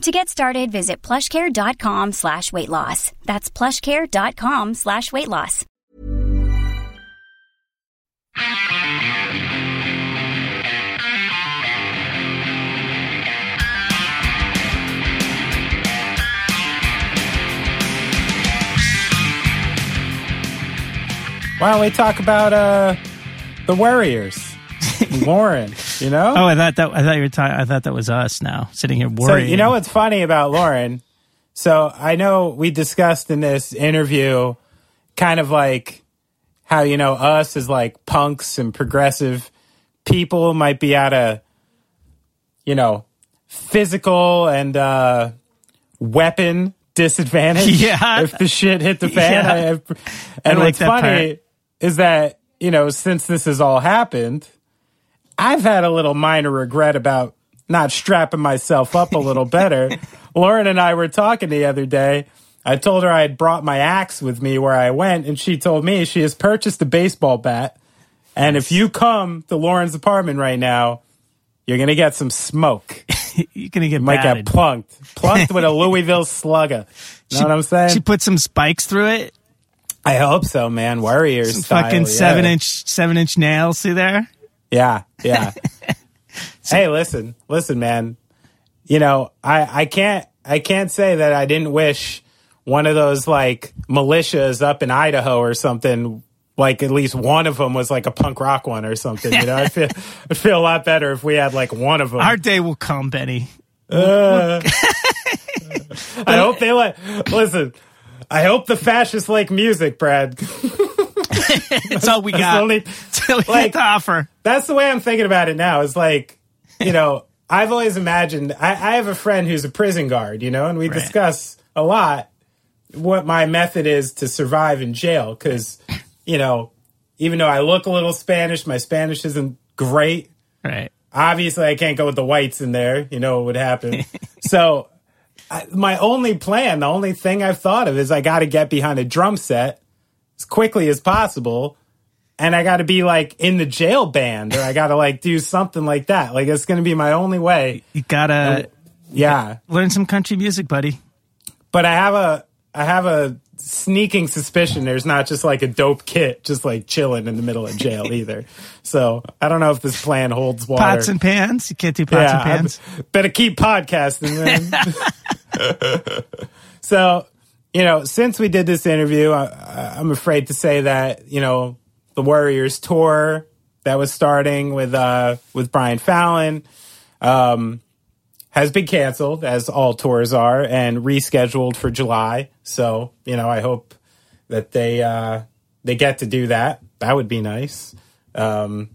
To get started, visit plushcare.com slash weight loss. That's plushcare.com slash weight loss. Why don't we talk about uh, the Worriers? Lauren, you know? Oh, I thought that I thought you were talking. I thought that was us now sitting here So you know what's funny about Lauren? So I know we discussed in this interview kind of like how you know us as like punks and progressive people might be at a you know physical and uh weapon disadvantage Yeah. if the shit hit the fan. Yeah. I- I- I and like what's funny part. is that you know since this has all happened, I've had a little minor regret about not strapping myself up a little better. Lauren and I were talking the other day. I told her I had brought my axe with me where I went, and she told me she has purchased a baseball bat. And if you come to Lauren's apartment right now, you're gonna get some smoke. you're gonna get Might batted. get plunked, plunked with a Louisville slugger. You know what I'm saying? She put some spikes through it. I hope so, man. Worriers Some style, fucking yeah. seven inch seven inch nails. See there? Yeah, yeah. hey, listen, listen, man. You know, I I can't I can't say that I didn't wish one of those like militias up in Idaho or something. Like at least one of them was like a punk rock one or something. You know, I feel I feel a lot better if we had like one of them. Our day will come, Benny. Uh, I hope they like. Listen, I hope the fascists like music, Brad. That's all we got. the only- we like- to offer. that's the way I'm thinking about it now. Is like, you know, I've always imagined. I, I have a friend who's a prison guard, you know, and we Right. discuss a lot what my method is to survive in jail. Because, you know, even though I look a little Spanish, my Spanish isn't great. Right. Obviously, I can't go with the whites in there. You know what would happen. so, I, my only plan, the only thing I've thought of is I got to get behind a drum set as quickly as possible. And I got to be like in the jail band, or I got to like do something like that. Like it's going to be my only way. You gotta Yeah, learn some country music, buddy. but I have a I have a sneaking suspicion there's not just like a dope kit just like chilling in the middle of jail either. So I don't know if this plan holds water. Pots and pans. You can't do pots and pans. better keep podcasting then. so, you know, since we did this interview, I, I'm afraid to say that you know the Worriers tour that was starting with uh with Brian Fallon um has been canceled as all tours are and rescheduled for July. So, you know, I hope that they uh they get to do that. That would be nice. Um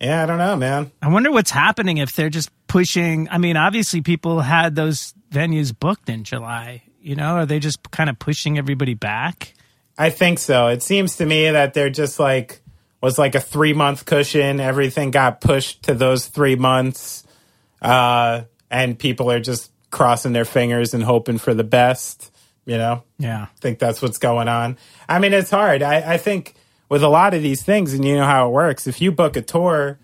yeah, I don't know, man. I wonder what's happening if they're just pushing. I mean, obviously, people had those venues booked in July. You know, are they just kind of pushing everybody back? I think so. It seems to me that they're just like was like a three month cushion. Everything got pushed to those three months, uh, and people are just crossing their fingers and hoping for the best. You know, Yeah. I think that's what's going on. I mean, it's hard. I, I think with a lot of these things, and you know how it works. If you book a tour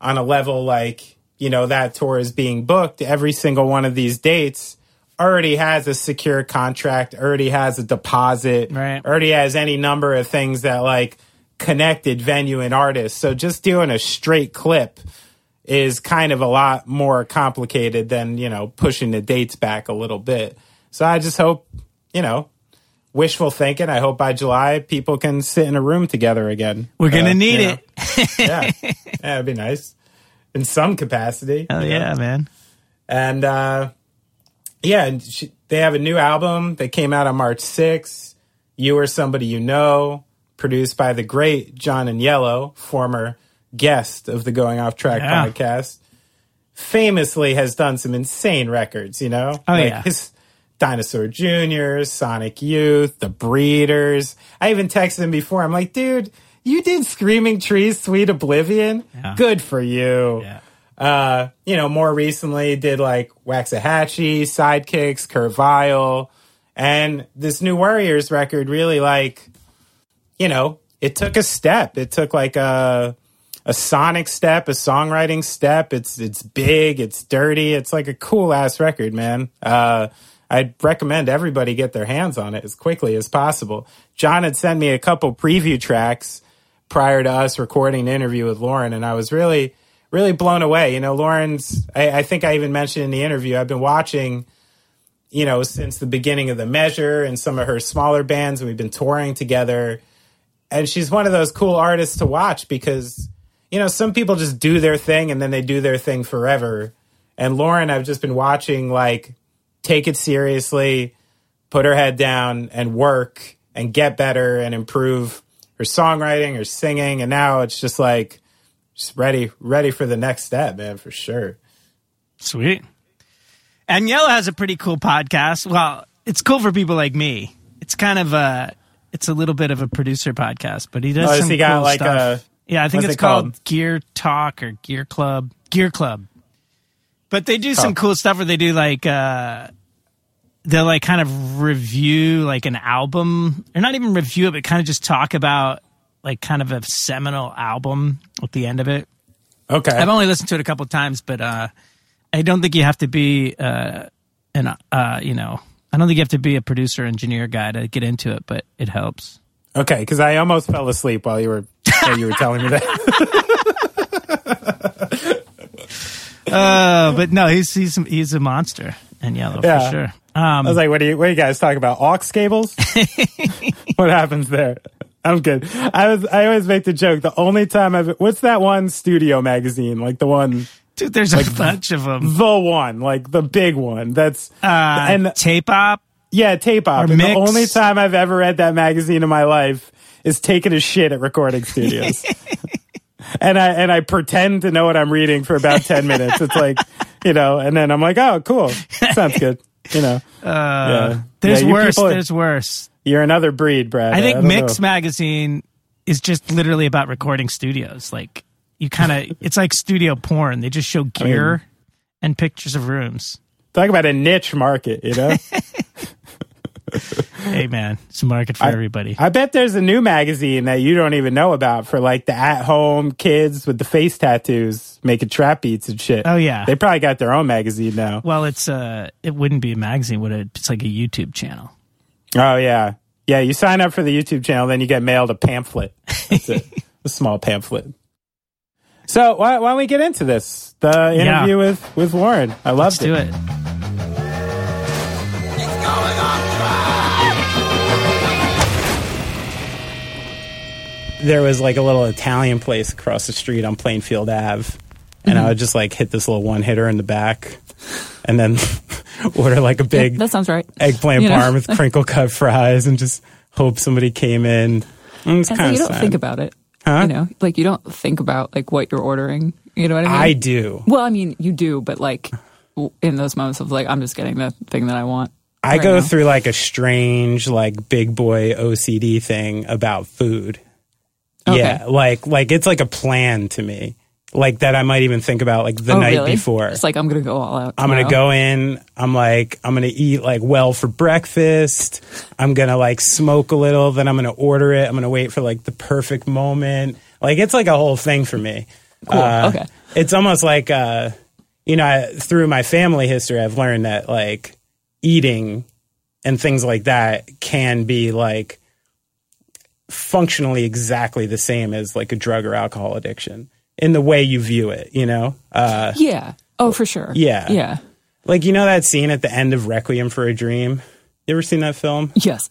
on a level like you know that tour is being booked, every single one of these dates already has a secure contract, already has a deposit, Right. already has any number of things that like connected venue and artist. So just doing a straight clip is kind of a lot more complicated than, you know, pushing the dates back a little bit. So I just hope, you know, wishful thinking. I hope by July people can sit in a room together again. We're gonna Uh, need you know. it. yeah, yeah, it'd be nice in some capacity. Oh you know? yeah, man. and uh, yeah, and she, they have a new album that came out on March 6th. You are somebody you know, produced by the great John Agnello, former guest of the Going Off Track Yeah. podcast. Famously has done some insane records, you know. Oh, like yeah. his Dinosaur Juniors, Sonic Youth, The Breeders. I even texted him before. I'm like, dude, you did Screaming Trees, Sweet Oblivion. Yeah. Good for you Yeah. Uh, you know, more recently did like Waxahatchee, Sidekicks, Kurt Vile, and this new Worriers record really like, you know, it took a step. It took like a a sonic step, a songwriting step. It's it's big, it's dirty, it's like a cool ass record, man. Uh I'd recommend everybody get their hands on it as quickly as possible. John had sent me a couple preview tracks prior to us recording an interview with Lauren, and I was really, really blown away. You know, Lauren's, I, I think I even mentioned in the interview, I've been watching, you know, since the beginning of The Measure and some of her smaller bands, and we've been touring together. And she's one of those cool artists to watch because, you know, some people just do their thing and then they do their thing forever. And Lauren, I've just been watching, like, take it seriously, put her head down and work and get better and improve her songwriting, her singing, and now it's just like just ready, ready for the next step, man, for sure. Sweet. Agnello has a pretty cool podcast. Well, it's cool for people like me. It's kind of a, it's a little bit of a producer podcast, but he does Oh, some he got, cool like, stuff. a- yeah, I think it's it called? called Gear Talk or Gear Club, Gear Club. But they do some Oh. cool stuff where they do like, uh, they'll like kind of review like an album, or not even review it, but kind of just talk about like kind of a seminal album at the end of it. Okay. I've only listened to it a couple times, but uh, I don't think you have to be uh, an uh, you know, I don't think you have to be a producer engineer guy to get into it, but it helps. Okay, because I almost fell asleep while you were while you were telling me that. Uh, but no, he's he's he's a monster and yellow Yeah. for sure. Um, I was like, "What do you? What do you guys talk about? Aux cables? what happens there?" I'm good. I was. I always make the joke. The only time I've what's that one studio magazine? Like the one, dude, there's a bunch of them. the one, like the big one. That's Uh, and tape op. yeah, tape op. The only time I've ever read that magazine in my life is taking a shit at recording studios. and I and I pretend to know what I'm reading for about ten minutes. It's like, you know, and then I'm like, oh, cool, sounds good. You know, yeah. There's Yeah, worse. people- there's worse. You're another breed, Brad. I think don't Mix know. magazine is just literally about recording studios. Like you kind of, it's like studio porn. They just show gear and pictures of rooms. Talk about a niche market, you know? Hey man, it's a market for everybody. I bet there's a new magazine that you don't even know about for like the at home kids with the face tattoos making trap beats and shit. Oh, yeah. They probably got their own magazine now. Well, it's uh, it wouldn't be a magazine, would it? It's like a YouTube channel. Oh, yeah. Yeah, you sign up for the YouTube channel, then you get mailed a pamphlet. That's it. a small pamphlet. So why, why don't we get into this? The interview with, with Warren. I loved Let's do it. it. there was like a little Italian place across the street on Plainfield Ave, and mm-hmm. I would just like hit this little one hitter in the back, and then order like a big That sounds right. eggplant You know? parm with crinkle cut fries, and just hope somebody came in. And It's And so kind you don't sad. think about it. Huh? You know, like you don't think about like what you're ordering. You know what I mean? I do. Well, I mean, you do, but like in those moments of like, I'm just getting the thing that I want. I right go now. through like a strange, like big boy OCD thing about food. Okay. Yeah, like like it's like a plan to me, like that I might even think about like the Oh, night really? before. It's like I'm gonna go all out. I'm gonna go in. I'm like, I'm gonna eat like well for breakfast. I'm gonna like smoke a little. Then I'm gonna order it. I'm gonna wait for like the perfect moment. Like it's like a whole thing for me. Cool. Uh, okay. It's almost like, uh, you know, I, through my family history, I've learned that like eating and things like that can be like functionally exactly the same as like a drug or alcohol addiction in the way you view it. You know. Uh, Yeah. Oh, for sure. Yeah. Yeah. like you know that scene at the end of Requiem for a Dream. You ever seen that film? Yes.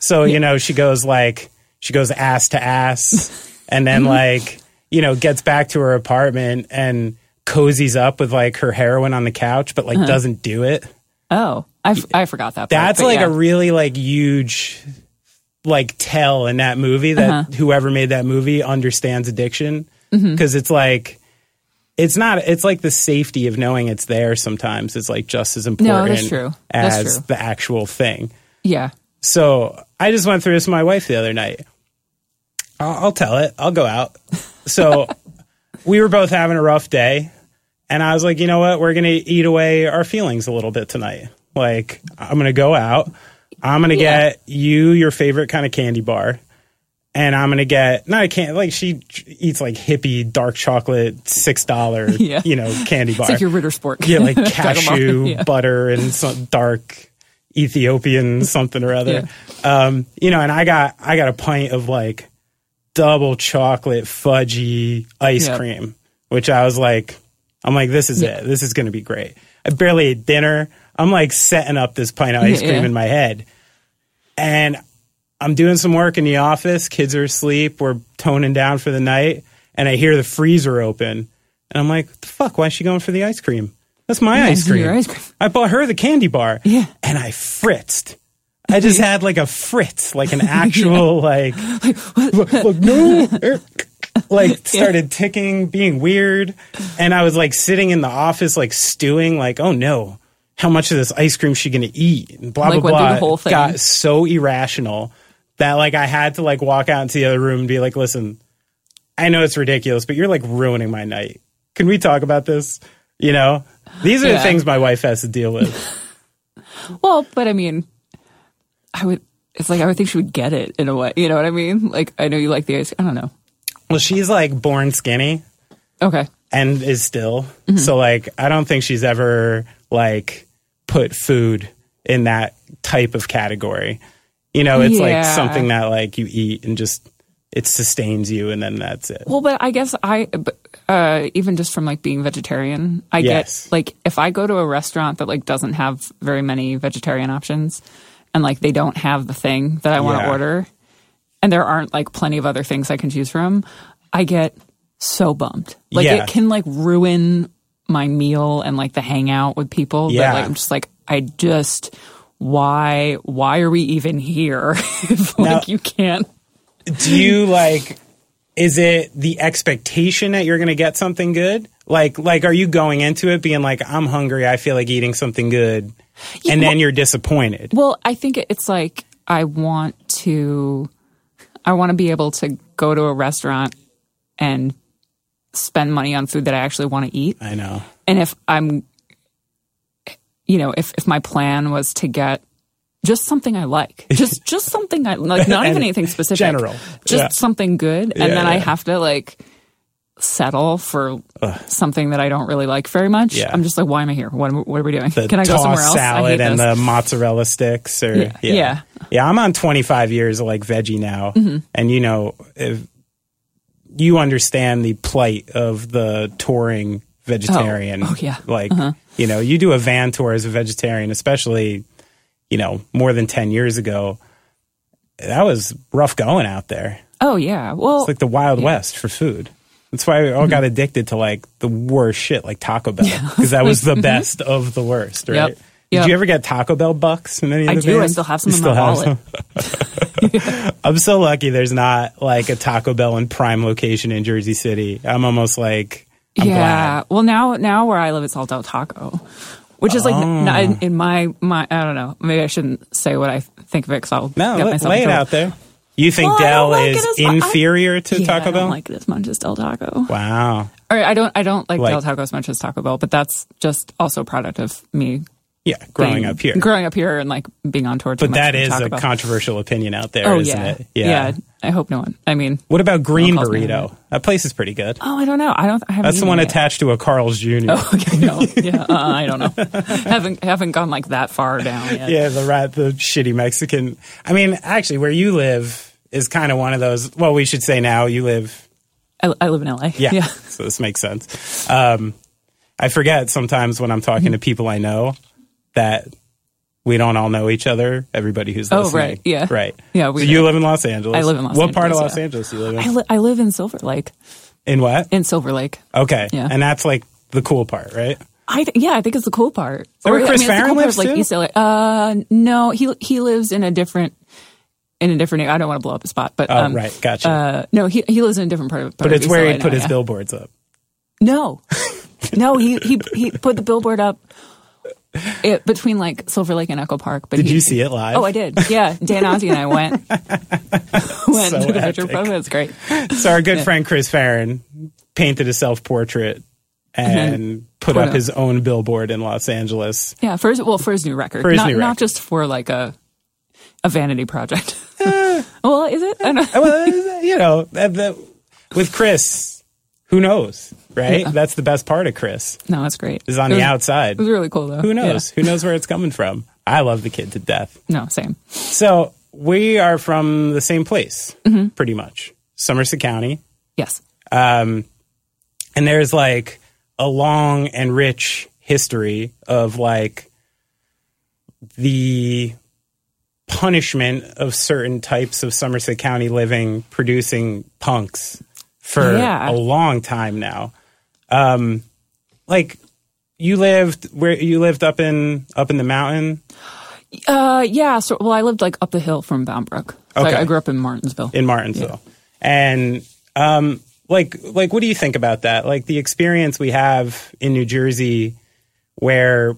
So, you know, she goes like, she goes ass to ass and then like, you know, gets back to her apartment and cozies up with like her heroin on the couch, but like doesn't do it. Oh, I, f- I forgot that. Part, That's like yeah. a really like huge like tell in that movie that Uh-huh. whoever made that movie understands addiction Mm-hmm. because it's like it's not it's like the safety of knowing it's there sometimes is like just as important no, that's true. That's as true. the actual thing. yeah. So I just went through this with my wife the other night. I'll, I'll tell it. I'll go out. So we were both having a rough day, and I was like, you know what? We're gonna eat away our feelings a little bit tonight. Like I'm gonna go out. I'm gonna Yeah. get you your favorite kind of candy bar, and I'm gonna get not a can't. like she eats like hippie dark chocolate six dollar Yeah. you know candy bar. It's like your Ritter Sport. Yeah, like cashew Yeah. butter and some dark Ethiopian something or other. Um, you know, and I got I got a pint of like double chocolate fudgy ice Yeah. cream, which I was like, I'm like, this is it. This is to be great. I barely ate dinner. I'm like setting up this pint of ice Yeah, cream yeah. in my head, and I'm doing some work in the office. Kids are asleep. We're toning down for the night, and I hear the freezer open, and I'm like, "The fuck? Why is she going for the ice cream? That's my ice cream. ice cream. I bought her the candy bar. Yeah. and I fritzed. I just had like a fritz, like an actual like, look, look, no, er, like started ticking, being weird, and I was like sitting in the office, like stewing, like, oh no, how much of this ice cream is she gonna eat? And blah Like, blah blah. the whole thing. Got so irrational that like I had to like walk out into the other room and be like, listen, I know it's ridiculous, but you're like ruining my night. Can we talk about this? You know, these are the things my wife has to deal with. Well, but I mean, I would. It's like I would think she would get it in a way. You know what I mean? Like I know you like the ice. I don't know. Well, she's like born skinny Okay. and is still. Mm-hmm. So like I don't think she's ever like put food in that type of category. You know, it's like something that like you eat and just it sustains you and then that's it. Well, but I guess I, uh, even just from like being vegetarian, I Yes. get like if I go to a restaurant that like doesn't have very many vegetarian options, and like they don't have the thing that I want to Yeah. order, and there aren't like plenty of other things I can choose from, I get so bummed. Like Yeah. it can like ruin my meal and like the hangout with people. Yeah. That, like I'm just like I just why why are we even here if like Now- you can't Do you like is it the expectation that you're going to get something good? Like like are you going into it being like I'm hungry, I feel like eating something good and then you're disappointed? Well, I think it's like I want to I want to be able to go to a restaurant and spend money on food that I actually want to eat. I know. And if I'm you know, if if my plan was to get just something I like. Just just something I like not even anything specific. general. Just Yeah. something good and Yeah, then I have to like settle for something that I don't really like very much. Yeah. I'm just like why am I here? What, what are we doing? the Can I go somewhere else? I salad hate and this. the mozzarella sticks or Yeah. yeah. Yeah. Yeah, I'm on 25 years of like veggie now Mm-hmm. and you know if you understand the plight of the touring vegetarian Oh, oh, yeah. like you know you do a van tour as a vegetarian especially you know more than 10 years ago that was rough going out there Oh yeah. Well it's like the wild west for food that's why we all Mm-hmm. got addicted to like the worst shit like taco bell because that was the best of the worst right Mm-hmm. Yep. did you ever get taco bell bucks in any of I the do. I still have some You in my wallet. some? I'm so lucky there's not like a Taco Bell in prime location in Jersey City. I'm almost like, I'm yeah. glad. Well, now now where I live, it's all Del Taco, which is like Oh. n- in my my. I don't know. Maybe I shouldn't say what I think of it because I'll No, get myself lay it out there. You think Well, I Dell like is it I- inferior to Yeah, Taco I Bell? don't like it as much as Del Taco. wow. Or I don't. I don't like, Like- Del Taco as much as Taco Bell, but that's just also a product of me Yeah, growing up here. growing up here, and like being on tour. But that is a Bell. controversial opinion out there, Oh yeah. it? yeah, I hope no one. I mean, What about Green me Burrito? That place is pretty good. oh, I don't know. I don't. I haven't. That's the one yet. attached to a Carl's Jr. Okay, no, yeah, uh, I don't know. haven't haven't gone like that far down yet. Yeah, the rat, the shitty Mexican. I mean, actually, where you live is kind of one of those. Well, we should say now you live I, I live in LA. Yeah. yeah. So this makes sense. Um, I forget sometimes when I'm talking to people I know that we don't all know each other. Everybody who's Oh, listening, right, yeah. right, Yeah, we So you live in Los Angeles. I live in Los what part of Los yeah. Angeles do you live in? I, li- I live in Silver Lake. in what? In Silver Lake. Okay, Yeah. and that's like the cool part, right? I th- yeah, I think it's the cool part. that where Or, I Chris mean, Farren cool part lives, like too? East LA. Uh, no, he he lives in a different in a different. I don't want to blow up his spot, but Oh, um, right, gotcha. Uh, no, he he lives in a different part of. but Part of it's East where he put now, his yeah. billboards up. No, no, he he he put the billboard up. It, between like Silver Lake and Echo Park, but Did he- you see it live? Oh, I did. Yeah, Dan Ozzi and I went went So to the picture epic. it. It's great. So our good friend Chris Farren painted a self portrait and mm-hmm. put Put up up. his own billboard in Los Angeles. Yeah, for his, well, for his new record, For his not, new not just for like a a vanity project. Eh. well, is it? I don't, well, you know, with Chris, who knows, right? That's the best part of Chris no, it's great. is on It the was- outside. It was really cool though. Who knows? Yeah. Who knows where it's coming from? I love the kid to death. No, same. So we are from the same place, Mm-hmm. pretty much, Somerset County. Yes. Um, and there's like a long and rich history of like the punishment of certain types of Somerset County living producing punks for Yeah. a long time now. Um, like you lived where you lived up in up in the mountain Uh, yeah. So, well, I lived like up the hill from Bound Brook. So Okay. I, I grew up in Martinsville. in Martinsville. And um, like like what do you think about that? Like the experience we have in New Jersey where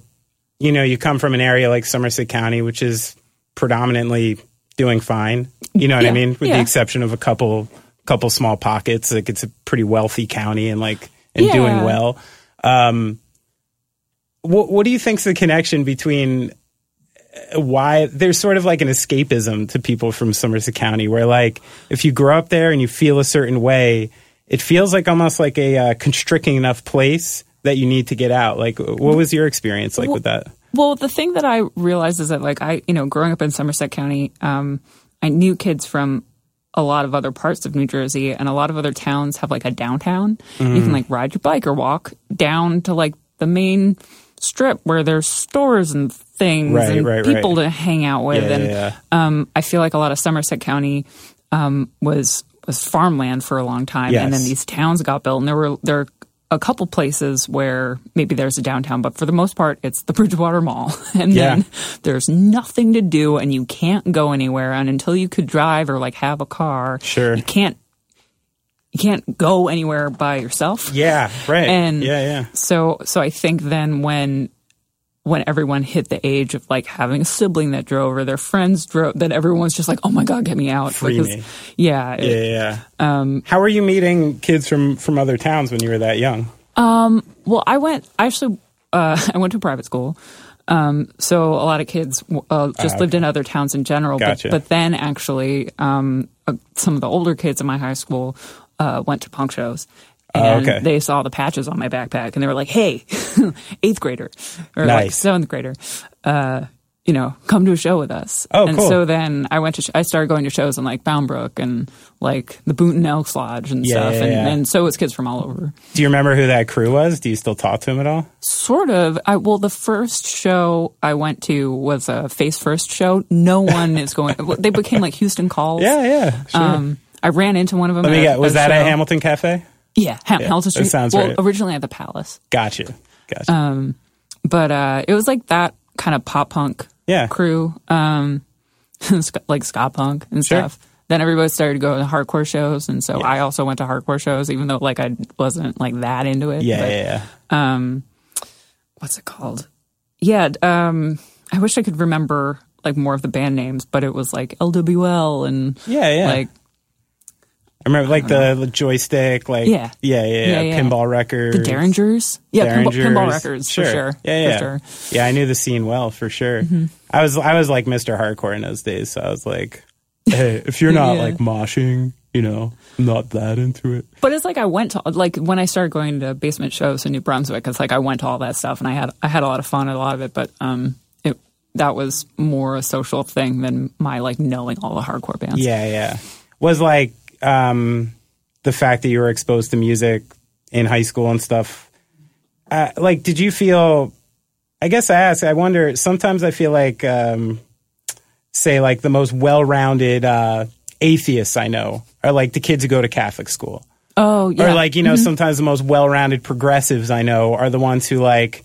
you know you come from an area like Somerset County which is predominantly doing fine. You know what I mean? With the exception of a couple couple small pockets like it's a pretty wealthy county and like and Yeah. doing well. Um what what do you think's the connection between why there's sort of like an escapism to people from Somerset County where like if you grow up there and you feel a certain way, it feels like almost like a uh, constricting enough place that you need to get out. Like what was your experience like with that? Well, the thing that I realized is that, like, I, you know, growing up in Somerset County, um, I knew kids from a lot of other parts of New Jersey, and a lot of other towns have like a downtown. You Mm-hmm. can like ride your bike or walk down to like the main strip where there's stores and things Right, and right, people right. to hang out with. Yeah, and yeah, Um, I feel like a lot of Somerset County um, was was farmland for a long time, and then these towns got built, and there were there. A couple places where maybe there's a downtown, but for the most part, it's the Bridgewater Mall. And Yeah. then there's nothing to do and you can't go anywhere. And until you could drive or like have a car, Sure. you can't, you can't go anywhere by yourself. Yeah, right. And- yeah, yeah. So, so I think then when, when everyone hit the age of like having a sibling that drove or their friends drove, then everyone's just like, oh my God, get me out. Free me. Yeah. it- Yeah, yeah. Um, How were you meeting kids from from other towns when you were that young? Well, I went. I actually, uh, I went to private school, um, so a lot of kids uh, just lived in other towns in general. Ah, Gotcha. But, but then, actually, um, uh, some of the older kids in my high school uh, went to punk shows. And Oh, okay. they saw the patches on my backpack, and they were like, "Hey, eighth grader or like seventh grader, uh, you know, come to a show with us." Oh, and cool. so then I went to. Sh- I started going to shows in like Bound Brook and like the Boonton Elks Lodge and Yeah, stuff, yeah, and, yeah. and so was kids from all over. Do you remember who that crew was? Do you still talk to them at all? Sort of. I, well, the first show I went to was a face first show. No one is going. They became like Houston calls. Yeah, yeah. Sure. Um, I ran into one of them. Let me get. Was that at. Hamilton Cafe? Yeah, Ham- Hamilton that Street. sounds well, right. originally at the Palace, Gotcha. Gotcha. Um, but uh, it was like that kind of pop punk Yeah. crew, um, like ska punk and Sure. stuff. Then everybody started going to hardcore shows, and so I also went to hardcore shows, even though like I wasn't like that into it. yeah, But- yeah, yeah. um what's it called yeah um i wish i could remember like more of the band names but it was like lwl and Yeah, yeah. like I remember like the, the joystick, like Yeah. yeah, yeah, yeah, Yeah, yeah. pinball records, the derringers yeah pinball, Derringers. pinball records for sure Yeah, yeah, for sure Mm-hmm. yeah. I knew the scene well for sure. I was I was like Mr. Hardcore in those days, so I was like, hey, if you're not like moshing, you know, I'm not that into it. but it's like i went to like when i started going to basement shows in new brunswick it's like i went to all that stuff and i had i had a lot of fun at a lot of it but um it that was more a social thing than my like knowing all the hardcore bands Yeah, yeah. Was like um, the fact that you were exposed to music in high school and stuff. Uh, like, did you feel I guess I ask. I wonder. Sometimes I feel like, um, say, like the most well-rounded uh, atheists I know are like the kids who go to Catholic school. Oh, yeah. Or like you know, sometimes the most well-rounded progressives I know are the ones who like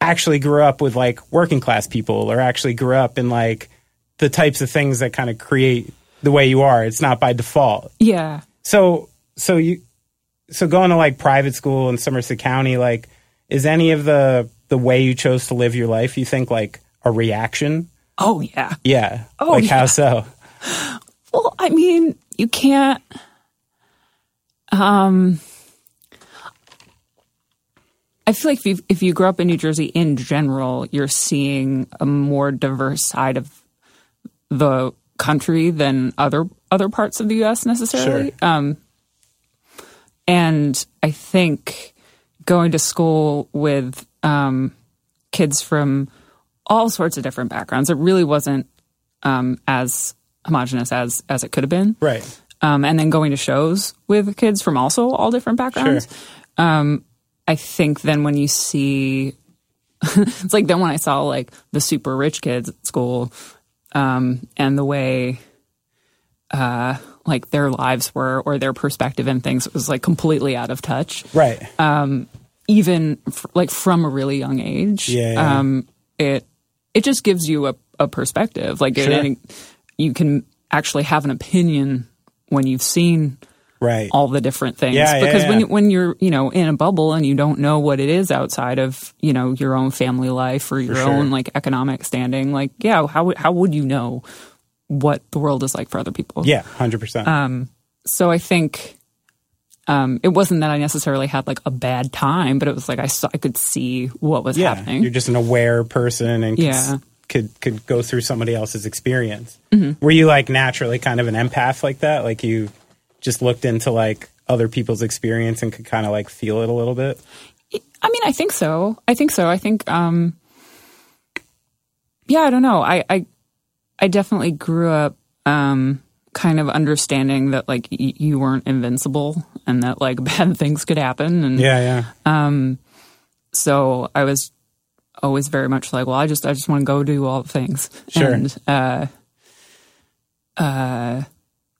actually grew up with like working class people, or actually grew up in like the types of things that kind of create the way you are. It's not by default. yeah. So so you so going to like private school in Somerset County, like is any of the the way you chose to live your life, you think like a reaction? Oh, yeah. Yeah. Oh, like yeah. how so? Well, I mean, you can't. Um, I feel like if you if you grow up in New Jersey in general, you're seeing a more diverse side of the country than other other parts of the U.S. necessarily. Sure. Um, and I think going to school with um, kids from all sorts of different backgrounds, it really wasn't um, as homogenous as as it could have been Right. um, and then going to shows with kids from also all different backgrounds. Um, I think then when you see, it's like then when I saw like the super rich kids at school, um, and the way, uh, like their lives were or their perspective and things was like completely out of touch Right. even f- like from a really young age. Yeah, yeah. Um, it it just gives you a, a perspective. Like Sure. it, you can actually have an opinion when you've seen right. all the different things. Yeah, yeah, because yeah. when you- when you're you know in a bubble and you don't know what it is outside of you know your own family life or your sure. own like economic standing, like yeah, how would how would you know what the world is like for other people? yeah, 100%. so I think um, it wasn't that I necessarily had like a bad time, but it was like I saw I could see what was yeah. happening. You're just an aware person and could, Yeah. Mm-hmm. could could go through somebody else's experience. Were you like naturally kind of an empath like that? Like you just looked into like other people's experience and could kind of like feel it a little bit? I mean, I think so. I think so. I think, um, yeah, I don't know. I, I, I definitely grew up, um, kind of understanding that like y- you weren't invincible and that like bad things could happen. And Yeah, yeah. Um, so I was always very much like, well, I just, I just want to go do all the things. Sure. And, uh,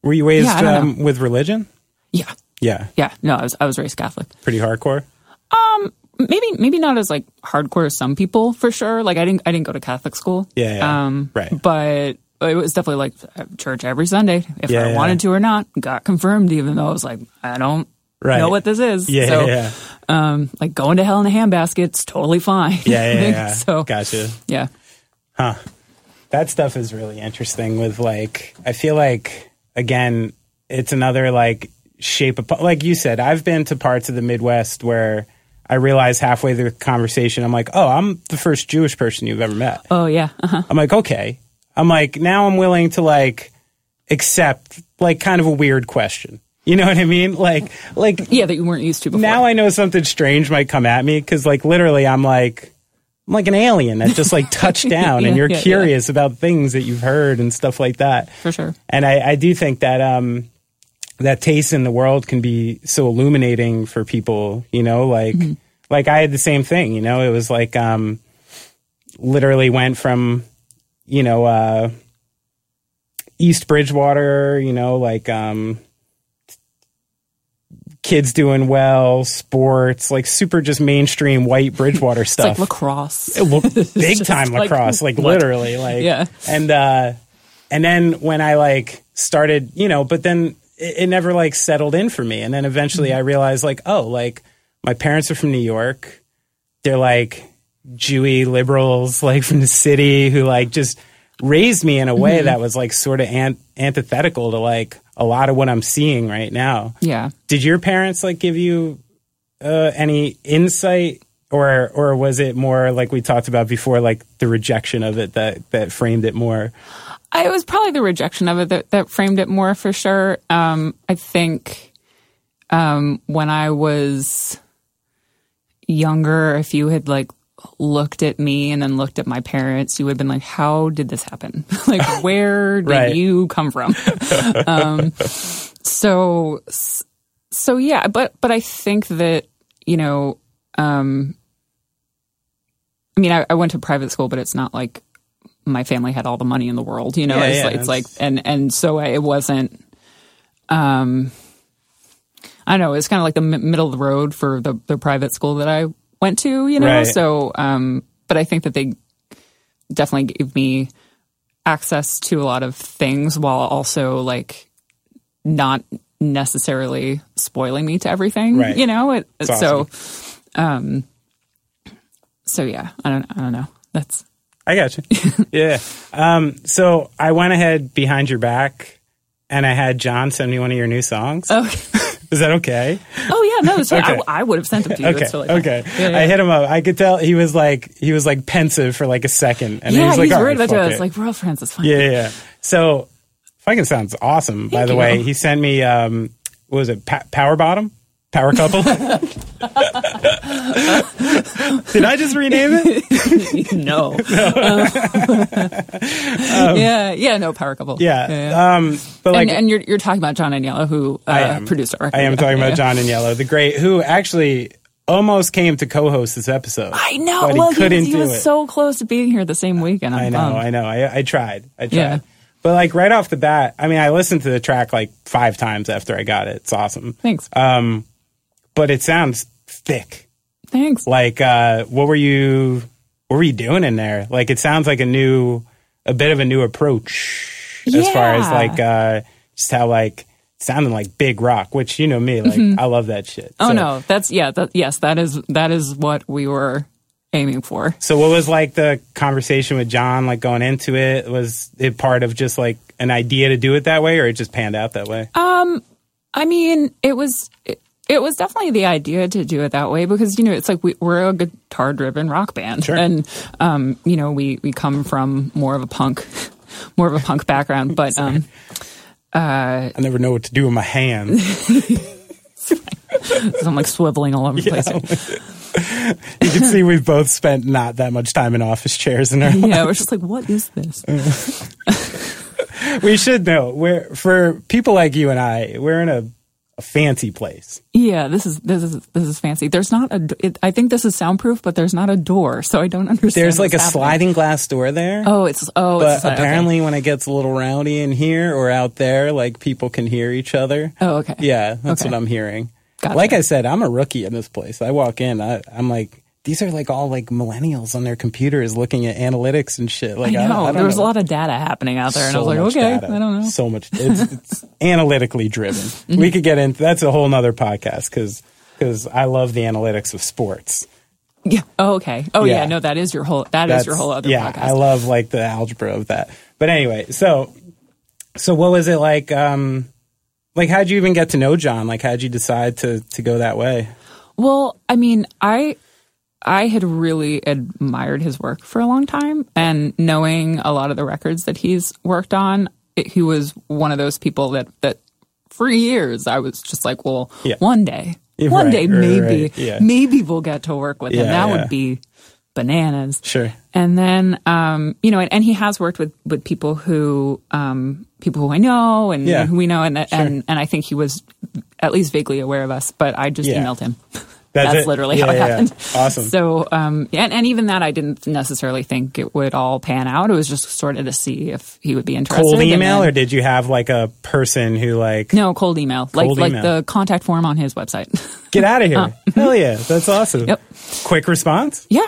Were you raised Yeah, um, with religion? yeah, Yeah, yeah, no, I was, I was raised Catholic. pretty hardcore. Um, maybe maybe not as like hardcore as some people for sure. Like I didn't I didn't go to Catholic school. Yeah, yeah. Um, Right. But it was definitely like church every Sunday if Yeah, I yeah. wanted to or not. Got confirmed even though I was like I don't Right. know what this is. Yeah, so, yeah, Um, like going to hell in a handbasket's totally fine. yeah, yeah, yeah. so gotcha. yeah. Huh? That stuff is really interesting. With like, I feel like again, it's another like shape of like you said. I've been to parts of the Midwest where I realize halfway through the conversation, I'm like, oh, I'm the first Jewish person you've ever met. Oh yeah. Uh-huh. I'm like, okay. I'm like, now I'm willing to like accept like kind of a weird question. You know what I mean? Like, like Yeah, that you weren't used to before. now I know something strange might come at me because like literally I'm like I'm like an alien that just like touched down and you're yeah, yeah. curious about things that you've heard and stuff like that. for sure. And I, I do think that um that taste in the world can be so illuminating for people, you know, like Mm-hmm. like I had the same thing, you know, it was like um literally went from, you know, uh East Bridgewater, you know, like um kids doing well, sports, like super just mainstream white Bridgewater It's stuff. like lacrosse. It looked big time like, lacrosse, like what? literally, like Yeah. And uh, and then when I like started, you know, but then it, it never like settled in for me. And then eventually I realized, like, oh, like my parents are from New York. They're like Jewy liberals, like from the city, who like just raised me in a way that was like sort of an- antithetical to like a lot of what I'm seeing right now. yeah. Did your parents like give you uh, any insight, or or was it more like we talked about before, like the rejection of it that that framed it more? I, it was probably the rejection of it that, that framed it more for sure. Um, I think um, when I was younger, if you had like looked at me and then looked at my parents, you would have been like, "How did this happen? like, where did Right. you come from?" um, so, so yeah, but but I think that you know. Um, I mean, I, I went to private school, but it's not like my family had all the money in the world. You know, Yeah, it's, yeah, like, it's like, and and so it wasn't. Um, I don't know. It's kind of like the m- middle of the road for the the private school that I went to. You know, Right. so um, but I think that they definitely gave me access to a lot of things while also like not necessarily spoiling me to everything. Right. You know, it, It's so um, so yeah, I don't I don't know. That's I got you. yeah. Um, so I went ahead behind your back and I had John send me one of your new songs. okay. Is that okay? Oh yeah, no, it's fine. Okay. I, I would have sent them to you. Okay. It's totally okay. Yeah, yeah. I hit him up. I could tell he was like he was like pensive for like a second, and yeah, he was like, he's worried right, about you. It's it." like, bro, friends, it's fine. yeah, yeah, yeah. So fucking sounds awesome. by the you. way, he sent me um, what was it? Pa- Power Bottom. Power couple. Did I just rename it? no. yeah, yeah, no power couple. Um, Yeah. yeah. Um, but like, and, and you're you're talking about John Agnello, who uh, I am. produced our record. I am talking Yeah, about yeah. John Agnello, the great, who actually almost came to co-host this episode. I know. but he well, couldn't was, he do was it. so close to being here the same week, and I'm I know, bummed. I know. I, I tried. I tried. Yeah. But like right off the bat, I mean, I listened to the track like five times after I got it. It's awesome. Thanks. Um, but it sounds thick. Thanks. Like, uh, what were you, what were you doing in there? Like, it sounds like a new, a bit of a new approach as far as like, uh, just how like, sounding like big rock, which you know me, like, I love that shit. oh So- no, that's yeah. That, yes, that is that is what we were aiming for. So what was like the conversation with John like going into it? Was it part of just like an idea to do it that way or it just panned out that way? Um, I mean, it was it, it was definitely the idea to do it that way because you know it's like we, we're a guitar driven rock band, Sure. and um, you know we we come from more of a punk, more of a punk background, but um, I never know what to do with my hands. so I'm like swiveling all over the place. here. you can see we've both spent not that much time in office chairs in our Yeah, we're just like, what is this? We should know. We're for people like you and I, we're in a, a fancy place. Yeah, this is this is this is fancy. There's not a. It, I think this is soundproof, but there's not a door, so I don't understand. There's like a happening. sliding glass door there. Oh, it's oh, but it's a slide- okay. apparently when it gets a little rowdy in here or out there, like people can hear each other. Oh, okay. Yeah, that's Okay. what I'm hearing. Gotcha. Like I said, I'm a rookie in this place. I walk in, I, I'm like, these are like all like millennials on their computers looking at analytics and shit. Like I know don't there was know. a lot of data happening out there, and I was like, okay, data. I don't know. So much. It's, it's analytically driven. Mm-hmm. We could get into that's a whole nother podcast because because I love the analytics of sports. Yeah. Oh, okay. Oh, yeah. Yeah. No, that is your whole. That is That's- your whole other yeah, podcast. I love like the algebra of that. But anyway, so so what was it like? Um, like how'd you even get to know John? Like how'd you decide to to go that way? Well, I mean, I I had really admired his work for a long time, and knowing a lot of the records that he's worked on, it, he was one of those people that that for years I was just like, well, Yeah. one day, Yeah, one right, day, maybe, right, yeah. maybe we'll get to work with him. That would be bananas. Sure. And then, um, you know, and, and he has worked with, with people who, um, people who I know and Yeah. who we know, and and and I think he was at least vaguely aware of us. But I just emailed him. That's That's, literally Yeah, how it yeah, yeah. happened. Awesome. So, um, yeah, and, and even that, I didn't necessarily think it would all pan out. It was just sort of to see if he would be interested. Cold email, then- or did you have like a person who like no cold email, like Cold like email. the contact form on his website. get out of here? Hell yeah, that's awesome. Yep. Quick response. yeah,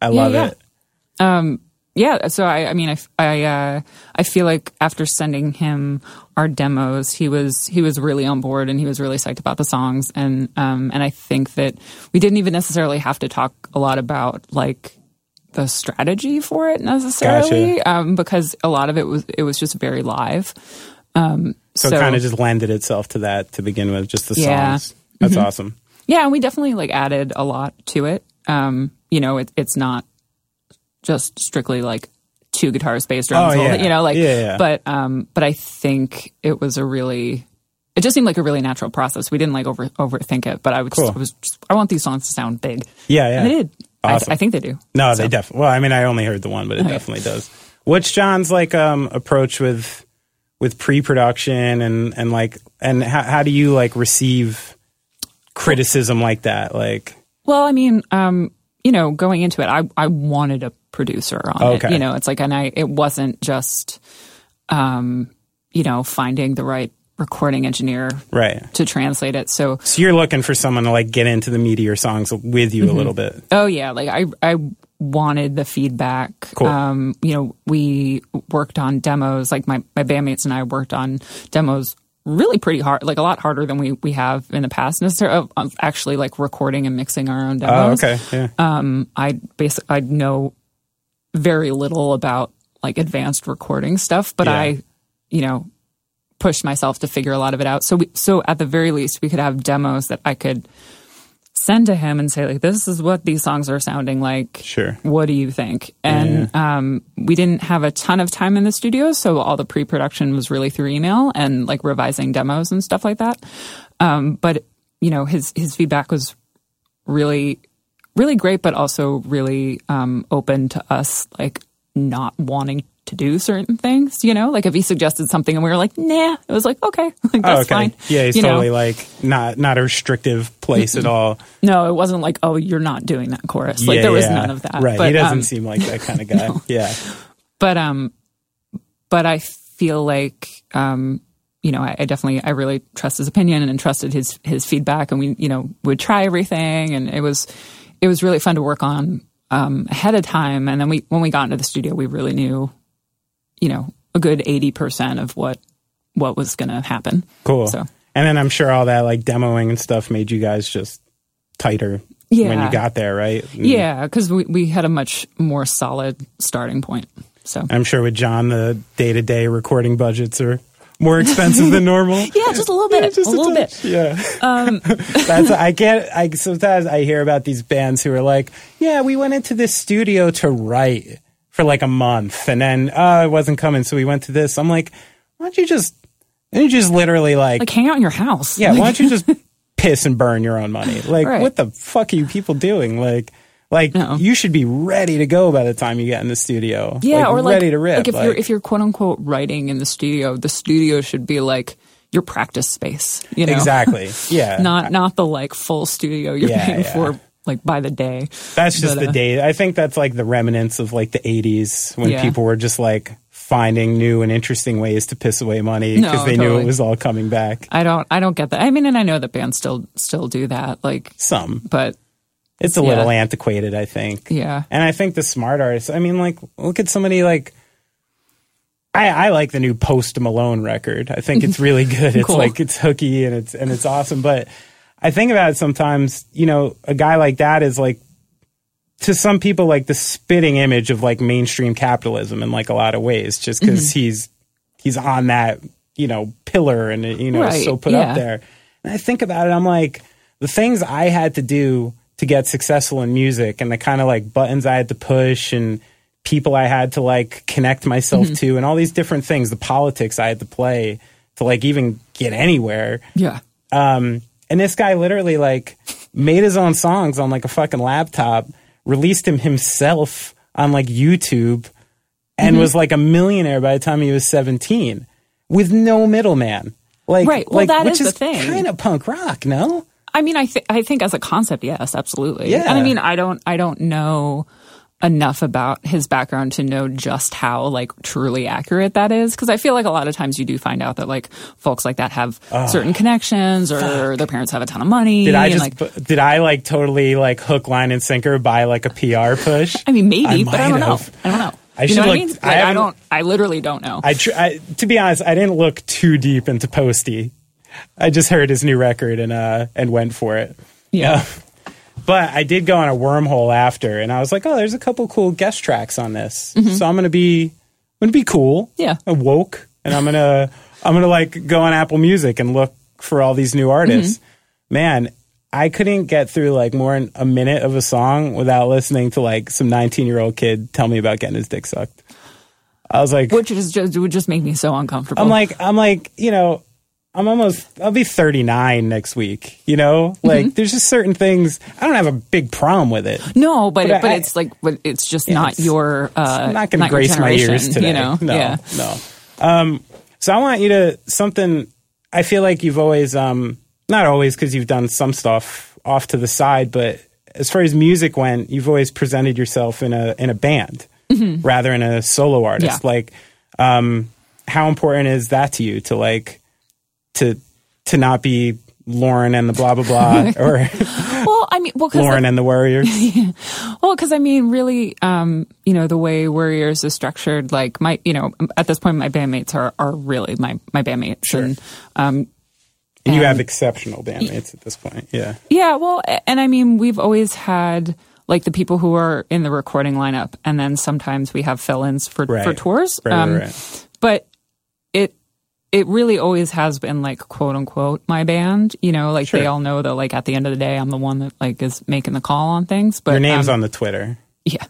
I Yeah, love yeah. it. yeah so i i mean i i uh i feel like after sending him our demos he was he was really on board and he was really psyched about the songs and um and i think that we didn't even necessarily have to talk a lot about like the strategy for it necessarily Gotcha. um because a lot of it was it was just very live um So, so, it kind of just lended itself to that to begin with, just the Yeah. songs. That's awesome. yeah and we definitely like added a lot to it um you know it, it's not just strictly like two guitars bass drums Oh, yeah. you know like Yeah, yeah. but um but i think it was a really it just seemed like a really natural process we didn't like over overthink it but i was, Cool. I was just, i want these songs to sound big Yeah, yeah. and they did I, Awesome. I think they do No, So- they definitely. Well, I mean, I only heard the one, but it definitely does. What's John's like um, approach with with pre-production and and like and how how do you like receive criticism like that? Like, Well, I mean, um, you know, going into it, I I wanted a producer on Okay. it. You know, it's like, and I it wasn't just, um, you know, finding the right recording engineer Right. to translate it. So So you're looking for someone to like get into the meteor songs with you a little bit. Oh yeah, like I I wanted the feedback. Cool. Um, you know, we worked on demos. Like my my bandmates and I worked on demos really pretty hard, like a lot harder than we we have in the past. Necessarily, of- of actually like recording and mixing our own Oh, demos. okay. Yeah. Um, I basically I know very little about like advanced recording stuff, but Yeah. I, you know, pushed myself to figure a lot of it out. So we, so at the very least, we could have demos that I could send to him and say like, this is what these songs are sounding like. Sure. What do you think? And um, we didn't have a ton of time in the studio, so all the pre-production was really through email and like revising demos and stuff like that. Um, but you know, his his feedback was really really great, but also really um, open to us like not wanting to do certain things. You know, like if he suggested something and we were like, nah, it was like okay, like, that's oh, okay. fine. Yeah, he's You know? totally like not not a restrictive place at all. No, it wasn't like, oh, you're not doing that chorus. Like Yeah, there was yeah. none of that. Right. But, he doesn't um, seem like that kind of guy. Yeah. but um, but I feel like um, you know, I, I definitely, I really trust his opinion and trusted his his feedback, and we, you know, would try everything, and it was it was really fun to work on um, ahead of time, and then we when we got into the studio, we really knew, you know, a good eighty percent of what what was going to happen. Cool. So And then I'm sure all that like demoing and stuff made you guys just tighter when you got there, right? And yeah, because we we had a much more solid starting point. So I'm sure with John, the day to day recording budgets are more expensive than normal. yeah, just a little bit, yeah, Just a little bit. touch. Yeah. That's I can't. I sometimes I hear about these bands who are like, "Yeah, we went into this studio to write for like a month, and then uh, it wasn't coming, so we went to this." I'm like, "Why don't you just? Why don't you just literally like, Like hang out in your house. yeah? Why don't you just piss and burn your own money? Like, Right. what the fuck are you people doing? Like." Like No. you should be ready to go by the time you get in the studio. Yeah, or like, ready to rip. like if you're if you're quote unquote writing in the studio, the studio should be like your practice space. You know, exactly, yeah. Not not the like full studio you're Yeah, paying yeah. for like by the day. That's just But, the uh, day. I think that's like the remnants of like the 80s when Yeah. people were just like finding new and interesting ways to piss away money because No, they knew it was all coming back. I don't I don't get that. I mean, and I know that bands still still do that. Like, Some. but It's a Yeah. little antiquated, I think. yeah, And I think the smart artists, I mean, like, look at somebody like. I, I like the new Post Malone record. I think it's really good. It's Cool. like it's hooky and it's and it's awesome. But I think about it sometimes, you know, a guy like that is like to some people like the spitting image of like mainstream capitalism in like a lot of ways, just because Mm-hmm. he's he's on that you know pillar and you know Right, so put yeah. up there. And I think about it, I'm like the things I had to do to get successful in music and the kind of like buttons I had to push and people I had to like connect myself Mm-hmm. to and all these different things, the politics I had to play to like even get anywhere. yeah, Um, and this guy literally like made his own songs on like a fucking laptop, released him himself on like YouTube, and Mm-hmm. was like a millionaire by the time he was seventeen, with no middleman. Like, Right. Well, like that which is the thing. kind of punk rock, no? I mean, I th- I think as a concept, yes, absolutely. Yeah. And I mean, I don't I don't know enough about his background to know just how like truly accurate that is because I feel like a lot of times you do find out that like folks like that have ah. certain connections or their parents have a ton of money. Did I and, just like, bu- did I like totally like hook, line, and sinker by like a PR push? I mean, maybe, I but I don't know. I don't know. I you should know what I mean? I Like, I, haven't- don't. I literally don't know. I, tr- I to be honest, I didn't look too deep into Posty. I just heard his new record and uh and went for it. yeah. But I did go on a wormhole after, and I was like, "Oh, there's a couple cool guest tracks on this, so I'm gonna be, I'm gonna be cool, Mm-hmm. Yeah. and woke, and I'm gonna, I'm gonna like go on Apple Music and look for all these new artists. Mm-hmm. Man, I couldn't get through like more than a minute of a song without listening to like some 19 year old kid tell me about getting his dick sucked. I was like, Which is just would just make me so uncomfortable. I'm like, I'm like, you know, I'm almost, I'll be 39 next week, you know? Like, Mm-hmm. there's just certain things, I don't have a big problem with it. no, but but but, I- it's like but it's just Yeah, not it's- your. Uh, I'm not going to grace my ears today. You know, no, yeah. no. Um, so I want you to, something, I feel like you've always, um, not always because you've done some stuff off to the side, but as far as music went, you've always presented yourself in a in a band rather than a solo artist. Yeah. Like, um, how important is that to you to like to to not be Lauren and the blah blah blah or Well, I mean, well, Lauren and the Worriers? Well, because I mean, really, um, you know, the way Worriers is structured, like my, you know, at this point, my bandmates are are really my my bandmates, and um, And you have exceptional bandmates at this point. Yeah. yeah, well, and I mean, we've always had like the people who are in the recording lineup, and then sometimes we have fill-ins for Right. for tours. Right, um, right. But it it really always has been like quote unquote my band. You know, like Sure. they all know that like at the end of the day, I'm the one that like is making the call on things. But Your name's um, on the Twitter. Yeah.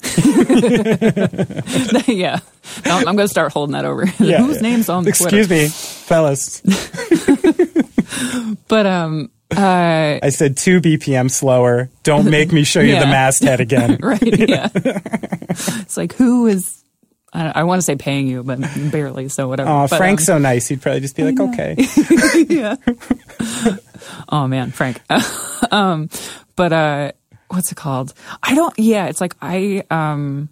yeah. No, I'm going to start holding that over. Yeah. Whose name's on the Twitter? Excuse Twitter? me, fellas. But um uh I said two BPM slower. Don't make me show you the masthead again. right, yeah. it's like who is I, I want to say paying you, but barely, so whatever. Oh, But, Frank's um, so nice. He'd probably just be like, okay. yeah. oh man, Frank. um, but uh, what's it called? I don't. Yeah, it's like I. Um,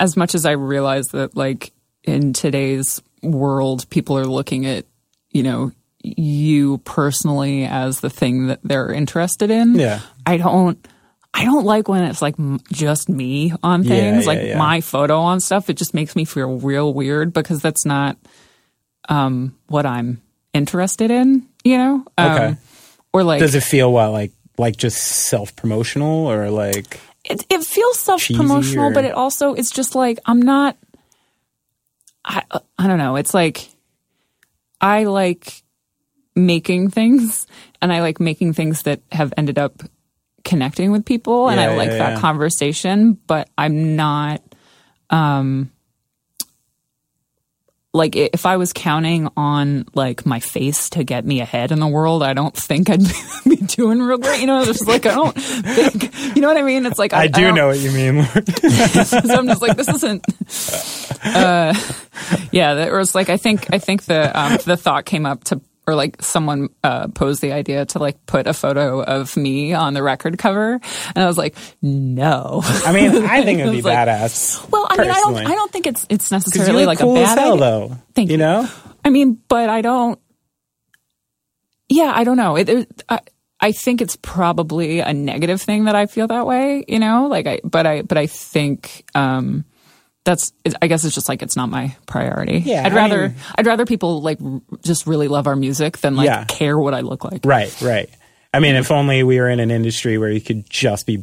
as much as I realize that, like in today's world, people are looking at you know you personally as the thing that they're interested in. Yeah. I don't. I don't like when it's like just me on Yeah, things, yeah, like yeah. my photo on stuff. It just makes me feel real weird because that's not um, what I'm interested in, you know? Um, Okay. Or like, Does it feel what like like just self promotional or like it, it feels self promotional, or- but it also, it's just like, I'm not, I, I don't know. It's like, I like making things and I like making things that have ended up connecting with people and Yeah, I like yeah, that yeah. conversation, but I'm not, um, like if I was counting on like my face to get me ahead in the world, I don't think I'd be doing real great. You know, it's just like I don't think. You know what I mean? It's like I, I do don't- know what you mean. so I'm just like, this isn't. Uh, yeah, that was like I think I think the um, the thought came up to or like someone uh, posed the idea to like put a photo of me on the record cover, and I was like, no. I mean, I think it'd be like- badass. Well, I mean, I don't. I don't think it's it's necessarily like cool a bad hell, idea. though. Thank you you. know, I mean, but I don't. Yeah, I don't know. It, it, I, I think it's probably a negative thing that I feel that way. You know, like I, but I, but I think um, that's. I guess it's just like it's not my priority. Yeah, I'd I rather, mean- I'd rather people like just really love our music than like Yeah. care what I look like. right, right. I mean, if only we were in an industry where you could just be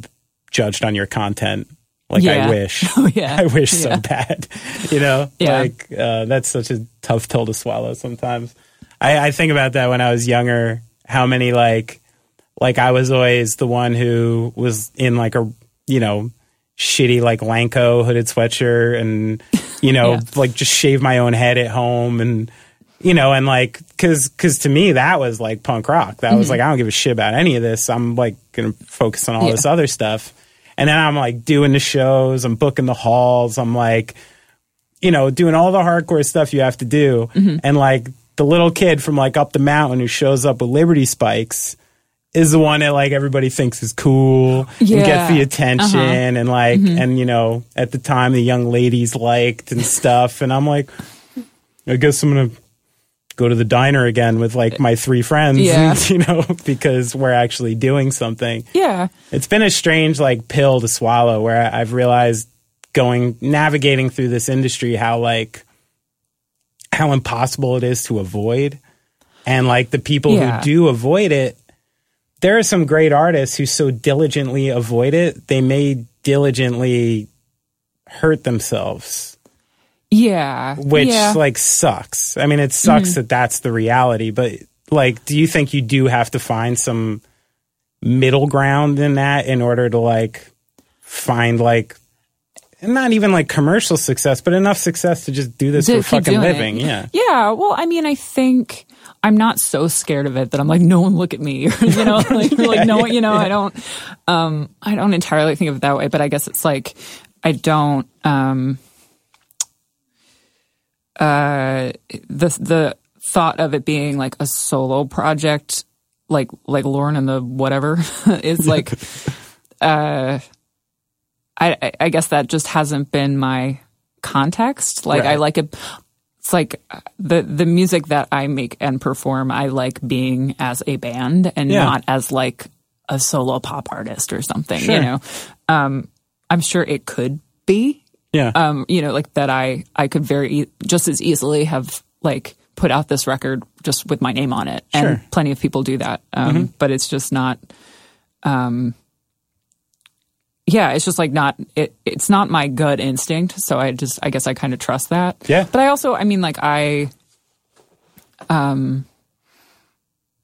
judged on your content. Like Yeah. I wish. Oh, yeah. I wish so bad. You know, Yeah. like uh, that's such a tough pill to swallow sometimes. I, I think about that when I was younger. How many like, like I was always the one who was in like a you know shitty like Lanco hooded sweatshirt and you know Yeah. like just shave my own head at home and you know and like because because to me that was like punk rock that Mm-hmm. was like i don't give a shit about any of this i'm like gonna focus on all Yeah. this other stuff and then i'm like doing the shows i'm booking the halls i'm like you know doing all the hardcore stuff you have to do Mm-hmm. and like the little kid from like up the mountain who shows up with liberty spikes is the one that like everybody thinks is cool and gets the attention Uh-huh. and like and you know at the time the young ladies liked and stuff and i'm like i guess i'm gonna go to the diner again with like my three friends Yeah. you know because we're actually doing something Yeah. it's been a strange like pill to swallow where I've realized going navigating through this industry how like how impossible it is to avoid and like the people Yeah. who do avoid it there are some great artists who so diligently avoid it they may diligently hurt themselves Yeah. which yeah. Mm-hmm. like sucks. I mean, it sucks that that's the reality, but like, do you think you do have to find some middle ground in that in order to like find like not even like commercial success, but enough success to just do this to for fucking doing it. living? Yeah. Yeah. Well, I mean, I think I'm not so scared of it that I'm like, no one look at me, you know, like, like no one, you know, I don't, um, I don't entirely think of it that way, but I guess it's like, I don't, um, uh, the, the thought of it being like a solo project like like Lauren and the whatever is like uh I I- guess that just hasn't been my context. Like I like it it's like the the music that I make and perform I like being as a band and Yeah. not as like a solo pop artist or something, Sure. you know. Um I'm sure it could be Yeah. um, you know, like that I I could very e- just as easily have like put out this record just with my name on it, and Sure. plenty of people do that. Um, But it's just not. Um, yeah, it's just like not it. It's not my gut instinct, so I just I guess I kind of trust that. Yeah. but I also I mean like I, um,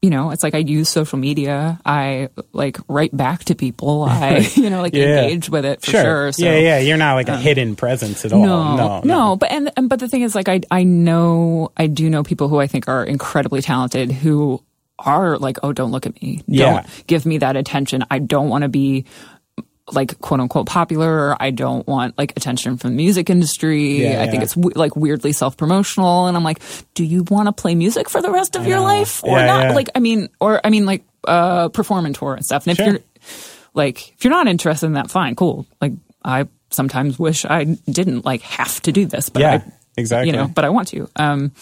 you know, it's like I use social media. I like write back to people. I you know like Yeah. engage with it for sure. so. yeah, yeah. You're not like a hidden presence at all. No, no, no, But and, and but the thing is, like, I I know I do know people who I think are incredibly talented who are like, oh, don't look at me. Yeah. Don't give me that attention. I don't want to be like quote unquote popular. I don't want like attention from the music industry. Yeah, I think it's w- like weirdly self promotional. And I'm like, do you want to play music for the rest of your life or Yeah, not? yeah. Like, I mean, or I mean, like, uh, perform and tour and stuff. And if Sure. you're like, if you're not interested in that, fine, cool. Like, I sometimes wish I didn't like have to do this, but Yeah, I, exactly. you know, but I want to. Um,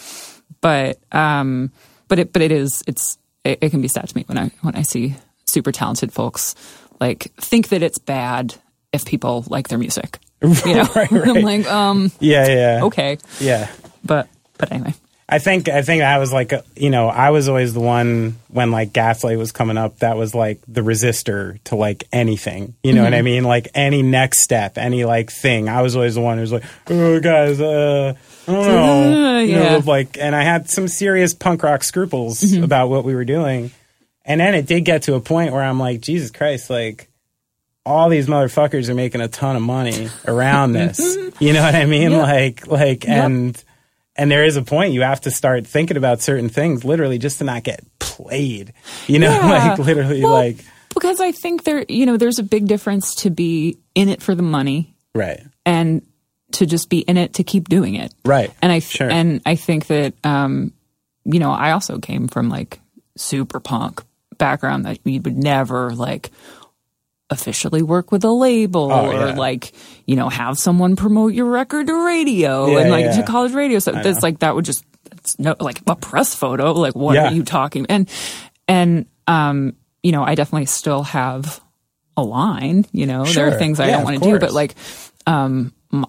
but um, but it but it is it's it, it can be sad to me when I when I see super talented folks like think that it's bad if people like their music. You know, Right, I'm like, um, Yeah, yeah. okay, Yeah. but but anyway, I think I think I was like you know I was always the one when like Gaslight was coming up that was like the resistor to like anything you know what Mm-hmm. I mean like any next step any like thing I was always the one who's like oh guys uh I don't know Uh, you yeah. know like and I had some serious punk rock scruples Mm-hmm. about what we were doing and then it did get to a point where I'm like Jesus Christ like all these motherfuckers are making a ton of money around this you know what I mean. Yeah. like like Yep. and and there is a point you have to start thinking about certain things literally just to not get played you know Yeah. like literally Well, like because I think there you know there's a big difference to be in it for the money right and to just be in it to keep doing it. right and I Sure. and I think that um, you know I also came from like super punk background that we would never like officially work with a label Oh, or yeah. like you know have someone promote your record to radio Yeah, and like yeah. to college radio. So that's like that would just it's no like a press photo. Like what are you talking and and um you know I definitely still have a line you know there are things I don't want to do but like um m-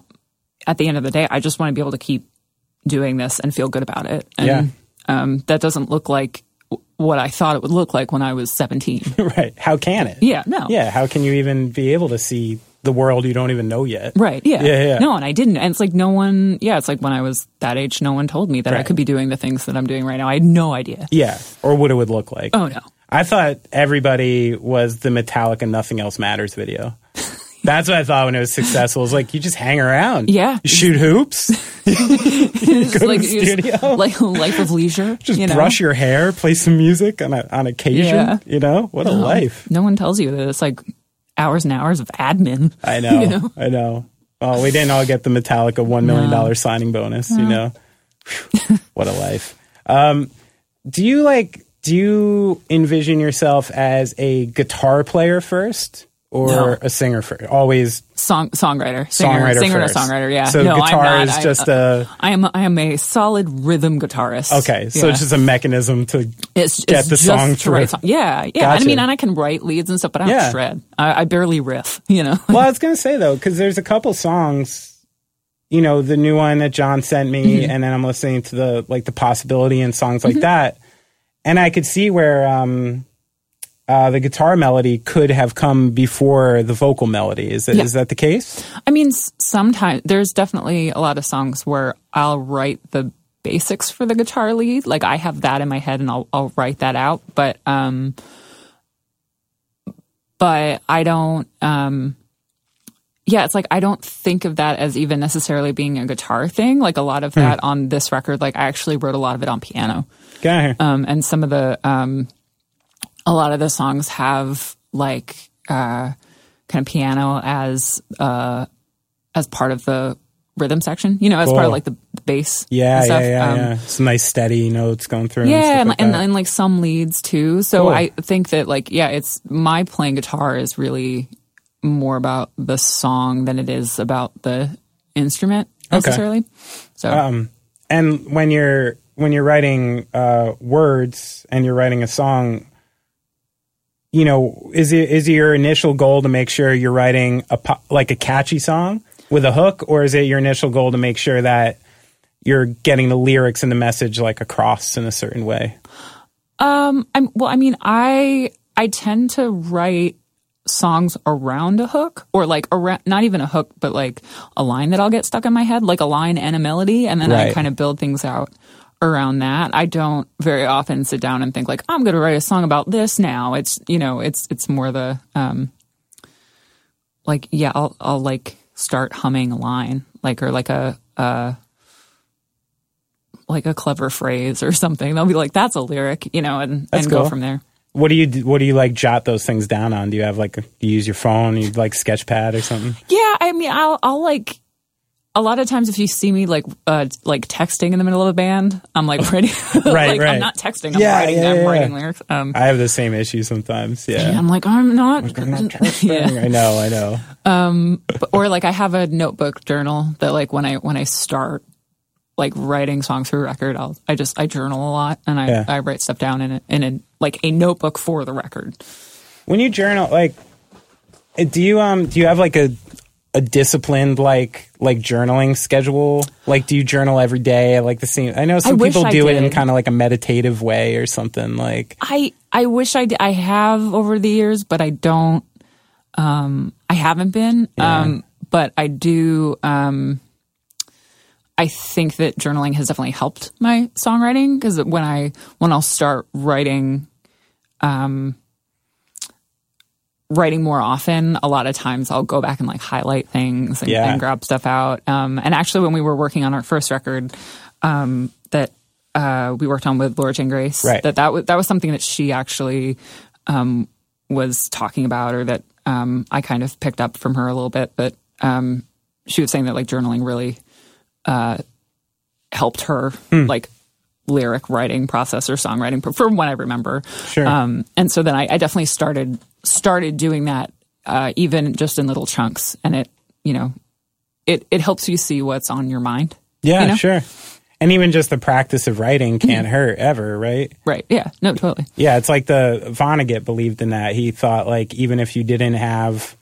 at the end of the day I just want to be able to keep doing this and feel good about it. And Yeah. um that doesn't look like what I thought it would look like when I was 17 right how can it yeah no yeah how can you even be able to see the world you don't even know yet Right. Yeah. Yeah, yeah. No, and I didn't. And it's like no one. Yeah, it's like when I was that age, no one told me that I Right. could be doing the things that I'm doing right now. I had no idea. yeah or what it would look like Oh no. I thought everybody was the Metallica Nothing Else Matters video. That's what I thought when it was successful. It's like you just hang around. Yeah. You shoot hoops. It's Go to like the studio. like life of leisure. Just you know? brush your hair, play some music on a, on occasion. Yeah. You know? What a life. No one tells you that it's like hours and hours of admin. I know. You know? I know. Well, we didn't all get the Metallica $1 million signing bonus, you know? Whew, what a life. Um, do you like, do you envision yourself as a guitar player first or No. a singer first? Always Song songwriter, singer, songwriter singer first. songwriter. Yeah. So no, guitar I'm is not. just I, a I am. I am a solid rhythm guitarist. okay. So Yeah. it's just a mechanism to It's, get it's the song to through. write song. Yeah, yeah. Gotcha. I mean, and I can write leads and stuff, but I don't Yeah. shred. I, I barely riff. You know. well, I was gonna say though, because there's a couple songs, you know, the new one that John sent me, Mm-hmm. and then I'm listening to the like the possibility and songs like that, and I could see where um, uh, the guitar melody could have come before the vocal melody. Is that, Yeah. is that the case? I mean, sometimes there's definitely a lot of songs where I'll write the basics for the guitar lead. Like I have that in my head and I'll I'll write that out. But um, but I don't um. Yeah, it's like I don't think of that as even necessarily being a guitar thing. Like a lot of that on this record, like I actually wrote a lot of it on piano. Here. um, and some of the um, a lot of the songs have like uh, kind of piano as uh, as part of the rhythm section, you know, as part of like the, the bass. Yeah, and stuff. yeah, yeah, Um, yeah. Some nice steady notes going through. yeah, and, and, like and, and, like some leads too. So Cool. I think that like yeah, it's my playing guitar is really more about the song than it is about the instrument necessarily. So Um, and when you're when you're writing uh, words and you're writing a song, you know, is it is your initial goal to make sure you're writing a po- like a catchy song with a hook, or is it your initial goal to make sure that you're getting the lyrics and the message like across in a certain way? Um, I'm well. I mean, I I tend to write songs around a hook, or like around not even a hook, but like a line that I'll get stuck in my head, like a line and a melody, and then I kind of build things out around that. I don't very often sit down and think like I'm going to write a song about this now. It's you know, it's it's more the um, like yeah, I'll I'll like start humming a line, like or like a uh like a clever phrase or something. They'll be like, "That's a lyric," you know, and That's and cool. go from there. What do you do- what do you like jot those things down on? Do you have like do you use your phone? You like Sketchpad or something? Yeah, I mean, I'll I'll like a lot of times if you see me like uh like texting in the middle of a band, I'm like ready. Right, like, right. I'm not texting. I'm Yeah, writing. yeah, I'm yeah. writing lyrics. Um, I have the same issue sometimes. Yeah. and I'm like, I'm not. yeah. I know, I know. But- or like I have a notebook journal that like when I when I start like writing songs for a record, I'll I just I journal a lot and I Yeah. I write stuff down in a, in a like a notebook for the record. when you journal like uh, do you um do you have like a a disciplined like like journaling schedule like do you journal every day like the same i know some wish people do it in kind of like a meditative way or something like I I wish I I have over the years, but I don't. Um, I haven't been. Um, but I do. Um, I think that journaling has definitely helped my songwriting because when I when I'll start writing, um, writing more often, a lot of times I'll go back and like highlight things and, Yeah. and grab stuff out. Um, and actually, when we were working on our first record, um, that uh, we worked on with Laura Jane Grace, Right. that that was that was something that she actually um, was talking about, or that um, I kind of picked up from her a little bit. But um, she was saying that like journaling really uh, helped her Hmm. like lyric writing process or songwriting from what I remember. Sure. Um, and so then I, I definitely started started doing that, uh, even just in little chunks, and it you know it it helps you see what's on your mind. yeah you know? sure and even just the practice of writing can't hurt ever right Right? Yeah. No. Totally. yeah it's like the vonnegut believed in that he thought like even if you didn't have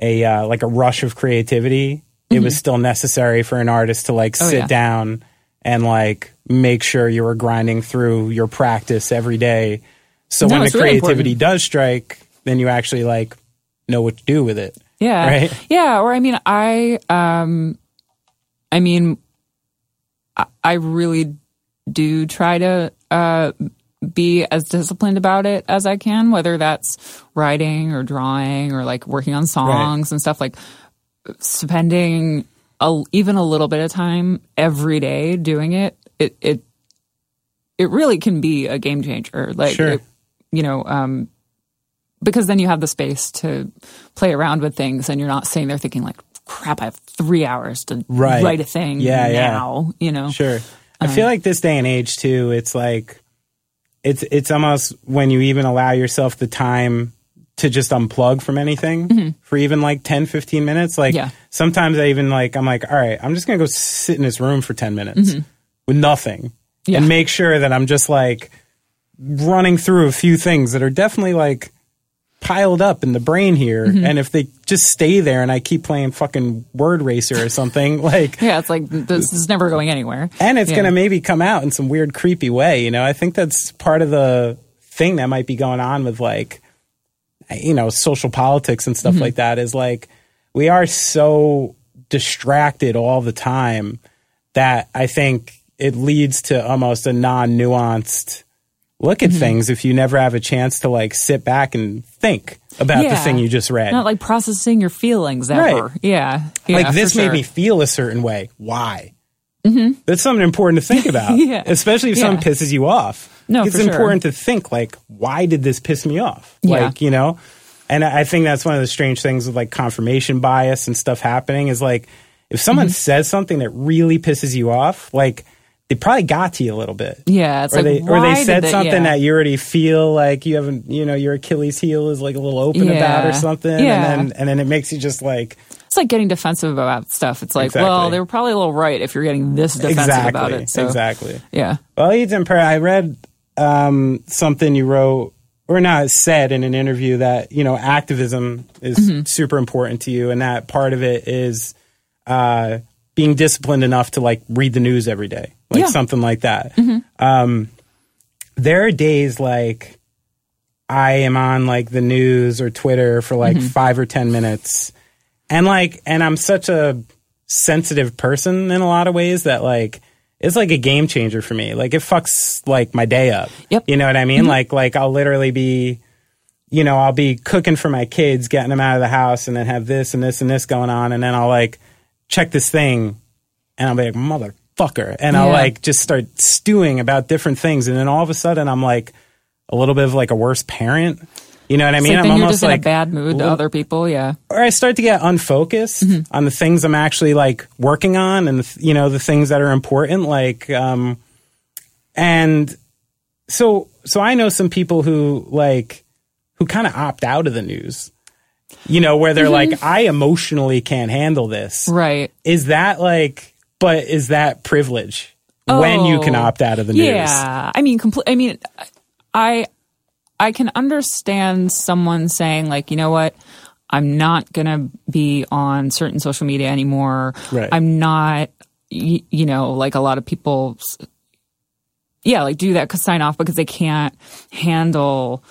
a uh, like a rush of creativity it was still necessary for an artist to like Mm-hmm. Oh, sit yeah. down and like make sure you were grinding through your practice every day so No, when the really creativity important. does strike then you actually like know what to do with it Yeah. Right? Yeah. Or I mean, I um, I mean, I, I really do try to uh be as disciplined about it as I can, whether that's writing or drawing or like working on songs and stuff like spending a, even a little bit of time every day doing it. It it it really can be a game changer. Like Sure. it, you know, um, because then you have the space to play around with things, and you're not sitting there thinking like, "Crap, I have three hours to Right. write a thing Yeah, yeah. You know, Sure. I feel like this day and age too, it's like it's it's almost when you even allow yourself the time to just unplug from anything mm-hmm. for even like 10 15 minutes like Yeah. sometimes i even like i'm like all right i'm just gonna go sit in this room for 10 minutes mm-hmm. with nothing Yeah. and make sure that i'm just like running through a few things that are definitely like piled up in the brain here mm-hmm. and if they just stay there and i keep playing fucking word racer or something like Yeah, it's like this is never going anywhere. and it's Yeah. going to maybe come out in some weird creepy way you know i think that's part of the thing that might be going on with like you know social politics and stuff Mm-hmm. like that is like we are so distracted all the time that i think it leads to almost a non-nuanced look Mm-hmm. at things if you never have a chance to like sit back and think about the thing you just read Not like processing your feelings ever. Right. Yeah. yeah, like this made sure. me feel a certain way. Why? That's something important to think about, Yeah. especially if something pisses you off. No, it's for sure. important to think like, why did this piss me off? Yeah. Like, you know, and I think that's one of the strange things with like confirmation bias and stuff happening is like, if someone Mm-hmm. says something that really pisses you off, like they probably got to you a little bit. Yeah, it's or like they or they said they- something yeah. that you already feel like you haven't, you know, your Achilles heel is like a little open about or something, Yeah. and then and then it makes you just like It's like getting defensive about stuff. It's like, Exactly. well, they were probably a little right if you're getting this defensive exactly, about it. So, exactly. Yeah. Well, Ethan Per, I read um, something you wrote or not said in an interview that you know activism is Mm-hmm. super important to you, and that part of it is uh, being disciplined enough to like read the news every day, like Yeah. Mm-hmm. something like that. Um, there are days like I am on like the news or Twitter for like Mm-hmm. five or ten minutes, and like, and I'm such a sensitive person in a lot of ways that like it's like a game changer for me. Like it fucks like my day up. Yep. You know what I mean? Mm-hmm. Like like I'll literally be you know, I'll be cooking for my kids, getting them out of the house and then have this and this and this going on and then I'll like check this thing and I'll be like motherfucker and I'll like just start stewing about different things and then all of a sudden I'm like a little bit of like a worse parent. You know what I mean? like I'm almost just in like a bad mood to other people. Yeah. or I start to get unfocused Mm-hmm. on the things I'm actually like working on and you know the things that are important like um and so so I know some people who like who kind of opt out of the news you know where they're Mm-hmm. like I emotionally can't handle this Right. is that like but is that privilege when you can Oh, opt out of the news Yeah, I mean, complete. I mean, I I can understand someone saying like, you know what, I'm not gonna be on certain social media anymore. Right. I'm not, y- you know, like a lot of people. Yeah, like do that, sign off because they can't handle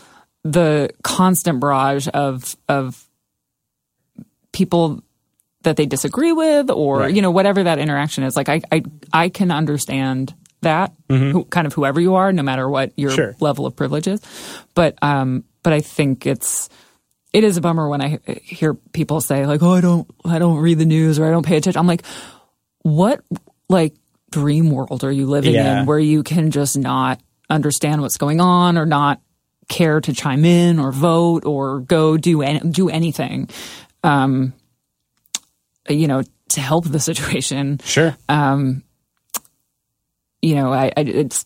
the constant barrage of of people that they disagree with or Right. you know whatever that interaction is like i i, I can understand that who, kind of whoever you are no matter what your Mm-hmm. Sure. level of privilege is but um but i think it's it is a bummer when i hear people say like oh i don't i don't read the news or i don't pay attention i'm like what like dream world are you living Yeah. in where you can just not understand what's going on or not care to chime in or vote or go do any, do anything um you know to help the situation sure you know i, I it's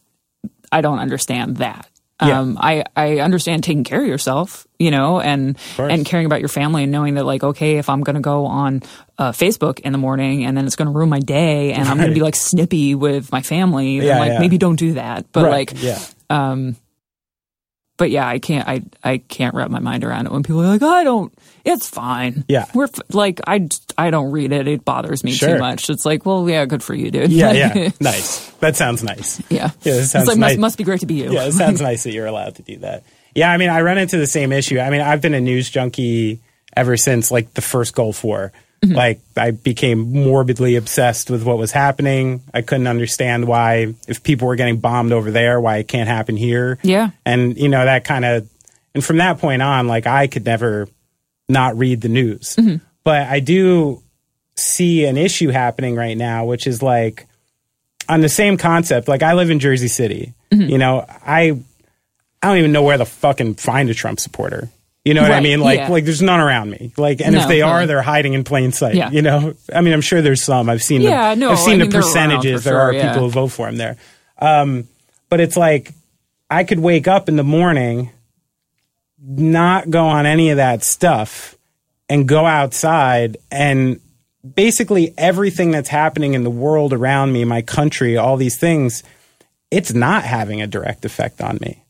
i don't understand that. Yeah. um i i understand taking care of yourself you know and and caring about your family and knowing that like okay if i'm going to go on uh, facebook in the morning and then it's going to ruin my day and i'm going to be like snippy with my family Yeah, like yeah. maybe don't do that. But right. like yeah but yeah, I can't. I I can't wrap my mind around it when people are like, oh, "I don't." It's fine. Yeah. we're f- like, I I don't read it. It bothers me Sure. too much. It's like, well, yeah, good for you, dude. yeah yeah nice that sounds nice yeah. Yeah, it's sounds like nice. must must be great to be you. Yeah, it sounds nice that you're allowed to do that. Yeah, I mean, I run into the same issue. I mean, I've been a news junkie ever since like the first Gulf War. Mm-hmm. Like, I became morbidly obsessed with what was happening. I couldn't understand why, if people were getting bombed over there, why it can't happen here. Yeah. And, you know, that kind of, and from that point on, like, I could never not read the news. Mm-hmm. But I do see an issue happening right now, which is like, on the same concept, like I live in Jersey City. Mm-hmm. You know, I I don't even know where to fucking find a Trump supporter. You know what I mean? Like yeah. like there's none around me. Like and if No, they are, they're hiding in plain sight. Yeah. You know? I mean, I'm sure there's some. I've seen Yeah, the no, I've seen I the mean, they're percentages. for there are yeah. people who vote for him there. Um, but it's like I could wake up in the morning, not go on any of that stuff, and go outside and basically everything that's happening in the world around me, my country, all these things, it's not having a direct effect on me.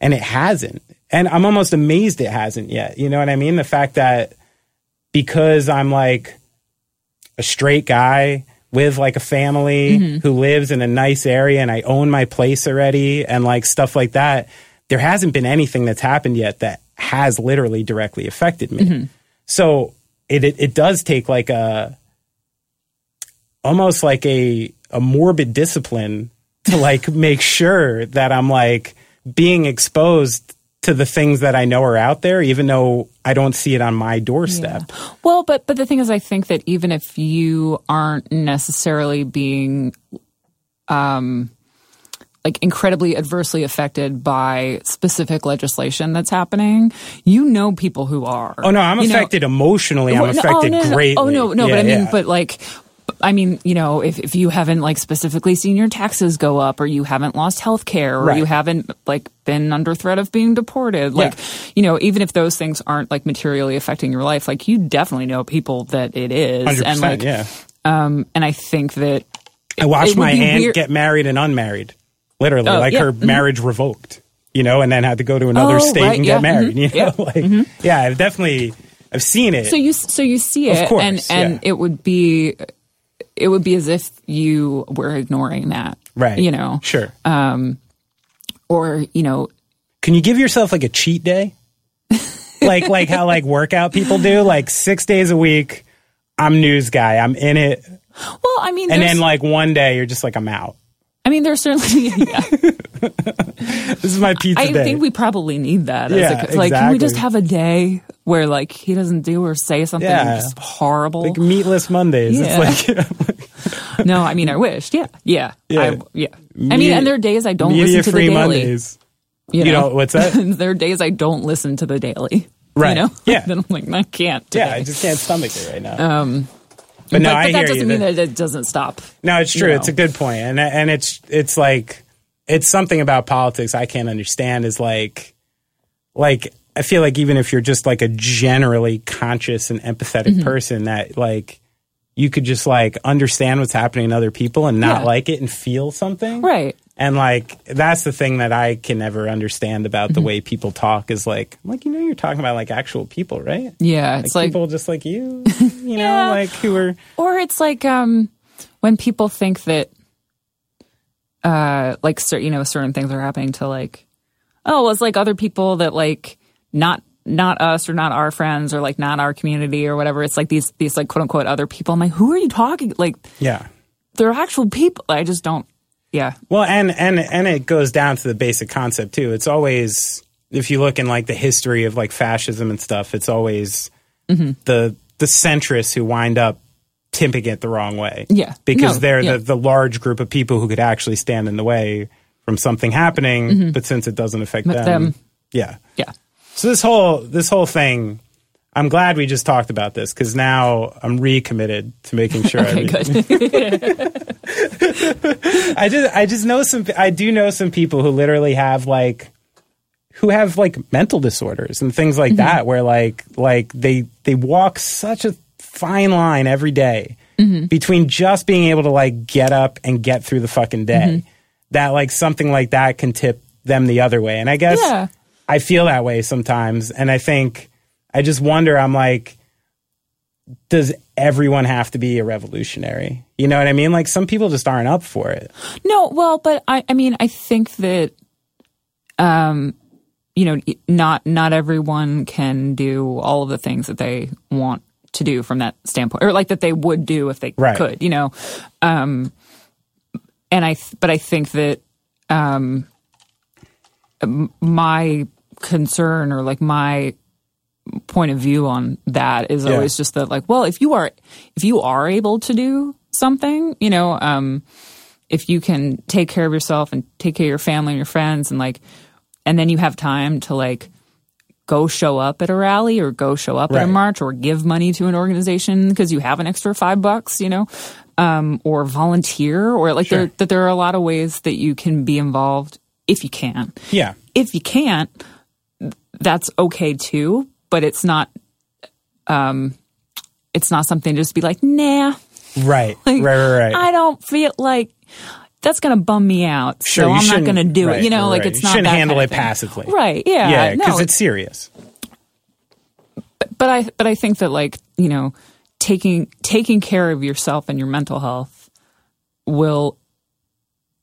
And it hasn't. And I'm almost amazed it hasn't yet. You know what I mean? The fact that because I'm like a straight guy with like a family mm-hmm. who lives in a nice area and I own my place already and like stuff like that, there hasn't been anything that's happened yet that has literally directly affected me. Mm-hmm. So it, it it does take like a almost like a a morbid discipline to like make sure that I'm like being exposed to the things that I know are out there, even though I don't see it on my doorstep. Well, but but the thing is, I think that even if you aren't necessarily being, um, like incredibly adversely affected by specific legislation that's happening, you know people who are. Oh no, I'm You know- affected emotionally. I'm Well, affected oh, no, no, no. greatly. Oh no, no, Yeah, but I mean, yeah. but like, I mean, you know, if, if you haven't like specifically seen your taxes go up or you haven't lost health care or Right. you haven't like been under threat of being deported, like, you know, even if those things aren't like materially affecting your life, like you definitely know people that it is. 100%, and like, yeah. um, and I think that I watched my aunt weird- get married and unmarried. Literally, Oh, like yeah, her mhm. marriage revoked, you know, and then had to go to another Oh, state right, and yeah, get married. mhm, You know, yeah, mm-hmm. like yeah, I've definitely I've seen it. So you so you see Of it, course, and and yeah. it would be it would be as if you were ignoring that, right. You know, Sure. Um, or you know, Can you give yourself like a cheat day? like like how like workout people do, like six days a week. I'm news guy. I'm in it, well, I mean, and then like one day you're just like I'm out. I mean, there's certainly. Yeah, This is my pizza I day. think we probably need that. Yeah, as a, like, can we just have a day where like he doesn't do or say something Yeah. just horrible? like meatless Mondays. Yeah. It's like no, I mean, I wished. Yeah, yeah, Yeah. I, yeah. I mean, and there are days I don't listen to the daily. Mondays. You You know, know, what's that? there are days I don't listen to the daily. Right. You know. Yeah. then I'm like, I can't. Yeah. I just can't stomach it right now. Um, but no, but, I that hear doesn't you. mean that- it doesn't stop. No, it's you true. know. It's a good point, and and it's it's like it's something about politics I can't understand. Is like like I feel like even if you're just like a generally conscious and empathetic Mm-hmm. person, that like you could just like understand what's happening to other people and not Yeah. like it and feel something, Right. And like that's the thing that I can never understand about Mm-hmm. the way people talk is like, like you know, you're talking about like actual people, right? Yeah, it's like, like, people just like you, you know, Yeah. like who are or it's like um when people think that uh like you know certain things are happening to like oh well, it's like other people that like not not us or not our friends or like not our community or whatever it's like these these like quote unquote other people i'm like who are you talking like yeah. they're actual people i just don't yeah Well, and and and it goes down to the basic concept too. It's always if you look in like the history of like fascism and stuff, it's always Mm-hmm. the the centrists who wind up tipping it the wrong way. Yeah. because No, they're yeah. the the large group of people who could actually stand in the way from something happening, but since it doesn't affect them, them. yeah. yeah So this whole this whole thing. I'm glad we just talked about this because now I'm recommitted to making sure I okay read good. I just I just know some I do know some people who literally have like who have like mental disorders and things like mm-hmm. that where like like they they walk such a fine line every day mm-hmm. between just being able to like get up and get through the fucking day. Mm-hmm. That like something like that can tip them the other way. And I guess Yeah. I feel that way sometimes and I think I just wonder I'm like does everyone have to be a revolutionary? You know what I mean? Like some people just aren't up for it. No, well, but I, I mean, I think that, um, you know, not not everyone can do all of the things that they want to do from that standpoint, or like that they would do if they Right. could, you know. Um, and I, th- but I think that, um, my concern or like my point of view on that is Yeah. always just that like well if you are if you are able to do something you know um if you can take care of yourself and take care of your family and your friends and like and then you have time to like go show up at a rally or go show up at a march or give money to an organization because you have an extra five bucks you know um or volunteer or like there that there are a lot of ways that you can be involved if you can Yeah. if you can't, that's okay too. But it's not, um, it's not something to just be like, nah, Right. like, right, right, right. I don't feel like that's gonna bum me out. Sure, so you I'm not gonna do right, it. You know, right, like it's You not shouldn't that handle it passively. right? Yeah, yeah, because no, it's serious. but I but I think that like you know taking taking care of yourself and your mental health will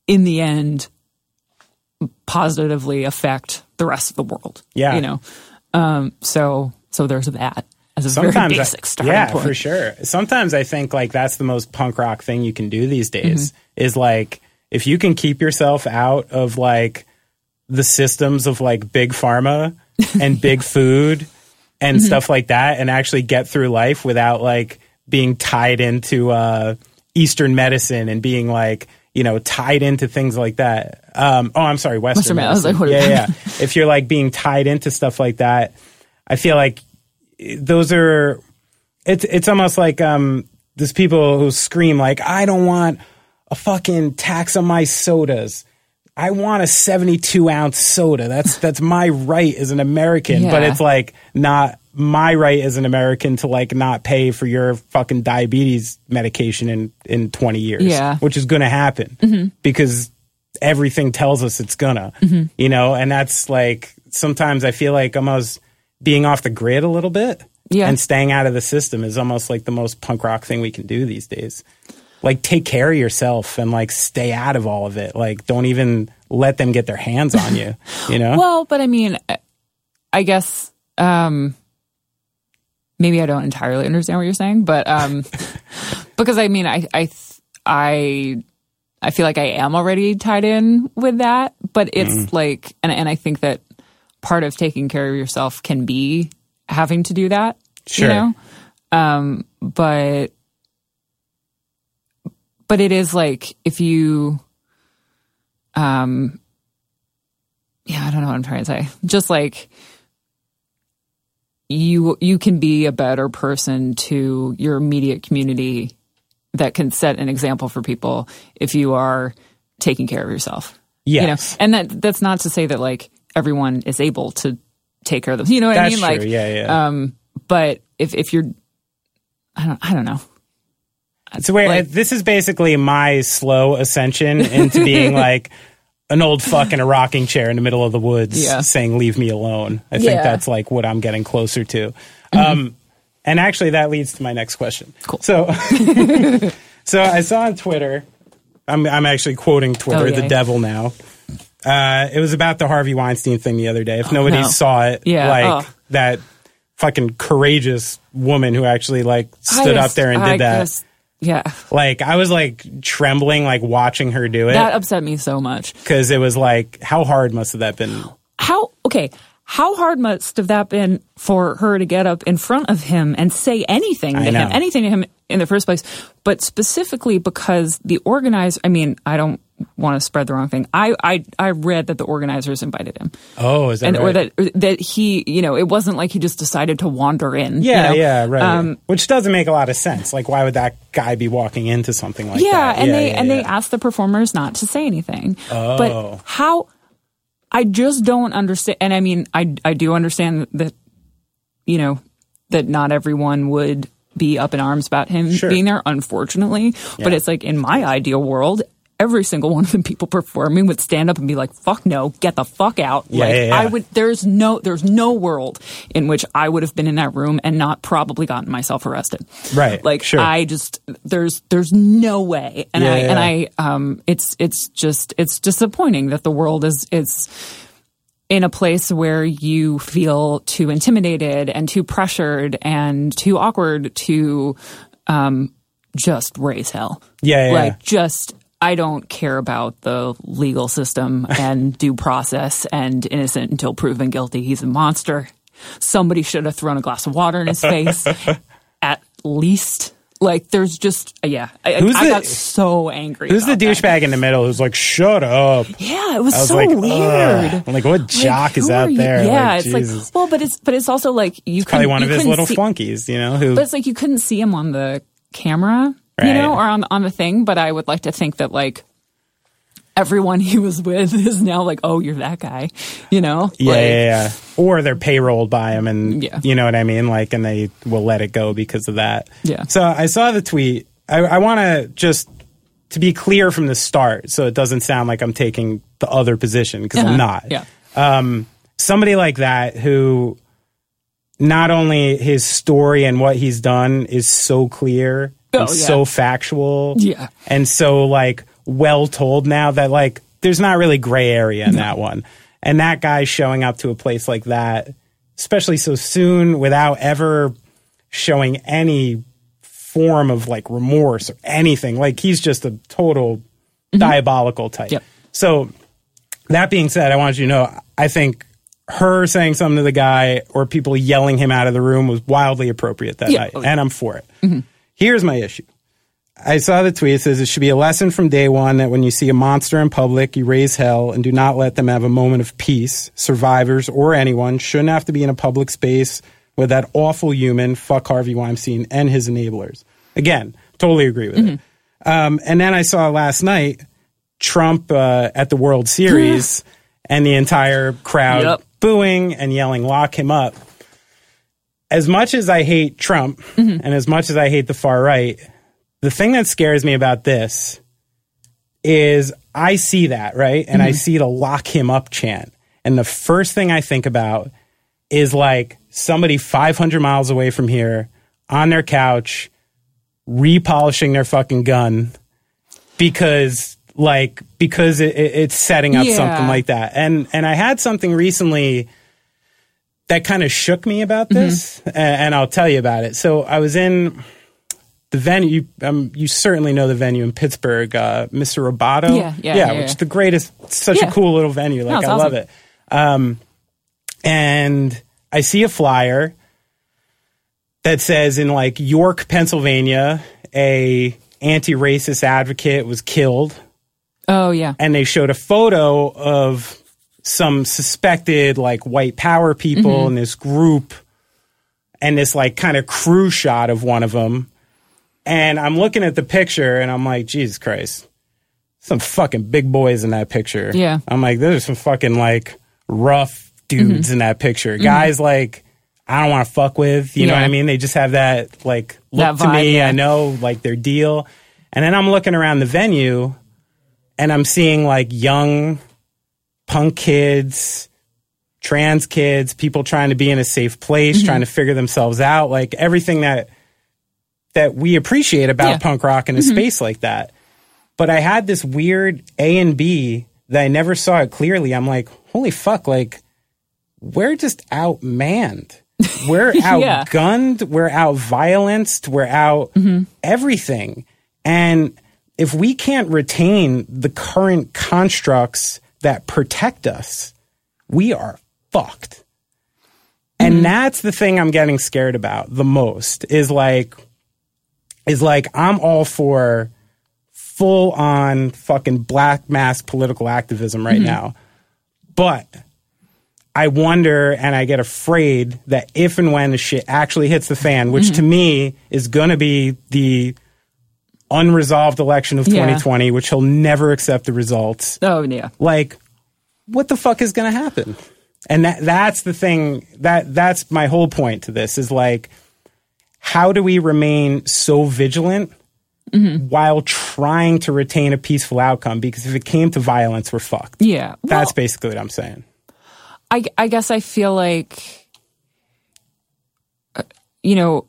in the end positively affect the rest of the world. Yeah. you know. Um, so so there's that as a Sometimes, very I- basic starting yeah, point. for sure. Sometimes I think like that's the most punk rock thing you can do these days Mm-hmm. is like if you can keep yourself out of like the systems of like big pharma and big food and Mm-hmm. stuff like that and actually get through life without like being tied into uh eastern medicine and being like you know tied into things like that um oh i'm sorry western, Western med- I was medicine. like, yeah yeah if you're like being tied into stuff like that i feel like those are it's it's almost like um there's people who scream like, I don't want a fucking tax on my sodas. I want a 72 ounce soda. That's that's my right as an American. But it's like not my right as an American to like not pay for your fucking diabetes medication in in 20 years. Yeah. which is going to happen mm-hmm. because everything tells us it's gonna. Mm-hmm. You know, and that's like sometimes I feel like almost being off the grid a little bit Yeah. and staying out of the system is almost like the most punk rock thing we can do these days. Like take care of yourself and like stay out of all of it. Like don't even let them get their hands on you. You know? Well, but I mean, I guess um, maybe I don't entirely understand what you're saying, but um, because I mean, I I I I feel like I am already tied in with that, but it's Mm. like, and and I think that part of taking care of yourself can be having to do that. Sure. You know, um, but but it is like if you um yeah i don't know what i'm trying to say. Just like you you can be a better person to your immediate community that can set an example for people if you are taking care of yourself. You know? And that that's not to say that like everyone is able to take care of them. You know what i mean? True. like yeah, yeah. um but if if you're i don't i don't know So wait, like- this is basically my slow ascension into being like an old fuck in a rocking chair in the middle of the woods Yeah. saying leave me alone. I think Yeah. that's like what I'm getting closer to. Um, and actually that leads to my next question. Cool. So so I saw on Twitter I'm I'm actually quoting Twitter, Oh, the devil now. Uh, it was about the Harvey Weinstein thing the other day. If nobody no. saw it, Yeah, like oh. that fucking courageous woman who actually like stood I up there and did I that. just- yeah Like I was like trembling, like watching her do it. that upset me so much because it was like, how hard must have that been? how okay how hard must have that been for her to get up in front of him and say anything to him anything to him in the first place but specifically because the organizer i mean i don't want to spread the wrong thing i i, I read that the organizers invited him Oh, is that and right? or that that he you know it wasn't like he just decided to wander in you yeah, know? yeah, right. Um, Which doesn't make a lot of sense. Like, why would that guy be walking into something like yeah, that? and they yeah, and they yeah. asked the performers not to say anything. Oh. But how? I just don't understand. And I mean, I I do understand that you know that not everyone would be up in arms about him Sure. being there, unfortunately. But it's like in my ideal world. Every single one of the people performing would stand up and be like, "Fuck no, get the fuck out!" Yeah, like yeah, yeah. I would. There's no, there's no world in which I would have been in that room and not probably gotten myself arrested. Right, Like sure. I just there's there's no way and i and i um it's it's just it's disappointing that the world is is in a place where you feel too intimidated and too pressured and too awkward to um just raise hell Yeah, yeah, like yeah. just I don't care about the legal system and due process and innocent until proven guilty. He's a monster. Somebody should have thrown a glass of water in his face at least. Like, there's just, uh, yeah. I, Who's I the- got so angry. Who's the douchebag in the middle who's like, shut up? Yeah, it was, was so like, weird. ugh. I'm like, what jock Like, is out there? Yeah, Like, it's Jesus. like, well, but it's, but it's also like you probably one of his little see, flunkies, you know? Who, but it's like, you couldn't see him on the camera, Right. you know, or on on the thing. But I would like to think that like everyone he was with is now like, oh, you're that guy, you know? Yeah, Like, yeah, yeah. Or they're payrolled by him, and Yeah. you know what I mean. Like, and they will let it go because of that. Yeah. So I saw the tweet. I, I want to just to be clear from the start, so it doesn't sound like I'm taking the other position because Uh-huh. I'm not. Yeah. Um, Somebody like that who not only his story and what he's done is so clear Oh, yeah. so factual, Yeah. and so like well told now that like there's not really gray area in that one. And that guy showing up to a place like that, especially so soon without ever showing any form of like remorse or anything. Like he's just a total diabolical type. Mm-hmm. Yep. So that being said, I want you to know I think her saying something to the guy or people yelling him out of the room was wildly appropriate that Yeah. night. Oh. And I'm for it. Here's my issue. I saw the tweet. It says it should be a lesson from day one that when you see a monster in public, you raise hell and do not let them have a moment of peace. Survivors or anyone shouldn't have to be in a public space with that awful human, fuck Harvey Weinstein and his enablers. Again, Totally agree with it. Um, and then I saw last night Trump uh, at the World Series and the entire crowd Yep. booing and yelling, lock him up. As much as I hate Trump mm-hmm. and as much as I hate the far right, the thing that scares me about this is I see that, right? And I mm-hmm. see the lock him up chant. And the first thing I think about is like somebody 500 miles away from here on their couch repolishing their fucking gun because like because it, it- it's setting up Yeah. something like that and and i had something recently that kind of shook me about Mm-hmm. this and, i'll tell you about it so i was in the venue you, um, you certainly know the venue in pittsburgh uh, mr roboto Yeah, yeah, yeah, which yeah. the greatest such Yeah. a cool little venue like it's i love it um, and i see a flyer that says in like York, Pennsylvania, a anti-racist advocate was killed Oh yeah. and they showed a photo of some suspected like white power people mm-hmm. in this group and this like kind of crew shot of one of them and I'm looking at the picture and I'm like Jesus Christ. Some fucking big boys in that picture. Yeah. I'm like there's some fucking like rough dudes mm-hmm. in that picture. Mm-hmm. Guys like I don't want to fuck with you know what I mean? They just have that like look That to me. yeah. I know like their deal. And then I'm looking around the venue and I'm seeing like young punk kids, trans kids, people trying to be in a safe place, mm-hmm. trying to figure themselves out, like everything that that we appreciate about Yeah. punk rock in a mm-hmm. space like that. But I had this weird A and B that I never saw it clearly. I'm like, holy fuck, like we're just outmanned. We're Yeah. outgunned. We're out violenced. We're out mm-hmm. everything. And if we can't retain the current constructs that protect us, we are fucked. And mm-hmm. that's the thing I'm getting scared about the most is like, is like, I'm all for full on fucking black mass political activism right mm-hmm. now. But I wonder and I get afraid that if and when the shit actually hits the fan, which mm-hmm. to me is going to be the unresolved election of Yeah. 2020, which he'll never accept the results, Oh yeah. like what the fuck is going to happen? And that that's the thing that that's my whole point to this is like how do we remain so vigilant while trying to retain a peaceful outcome because if it came to violence we're fucked. Yeah. That's Well, basically what I'm saying. I, I guess I feel like, uh, you know,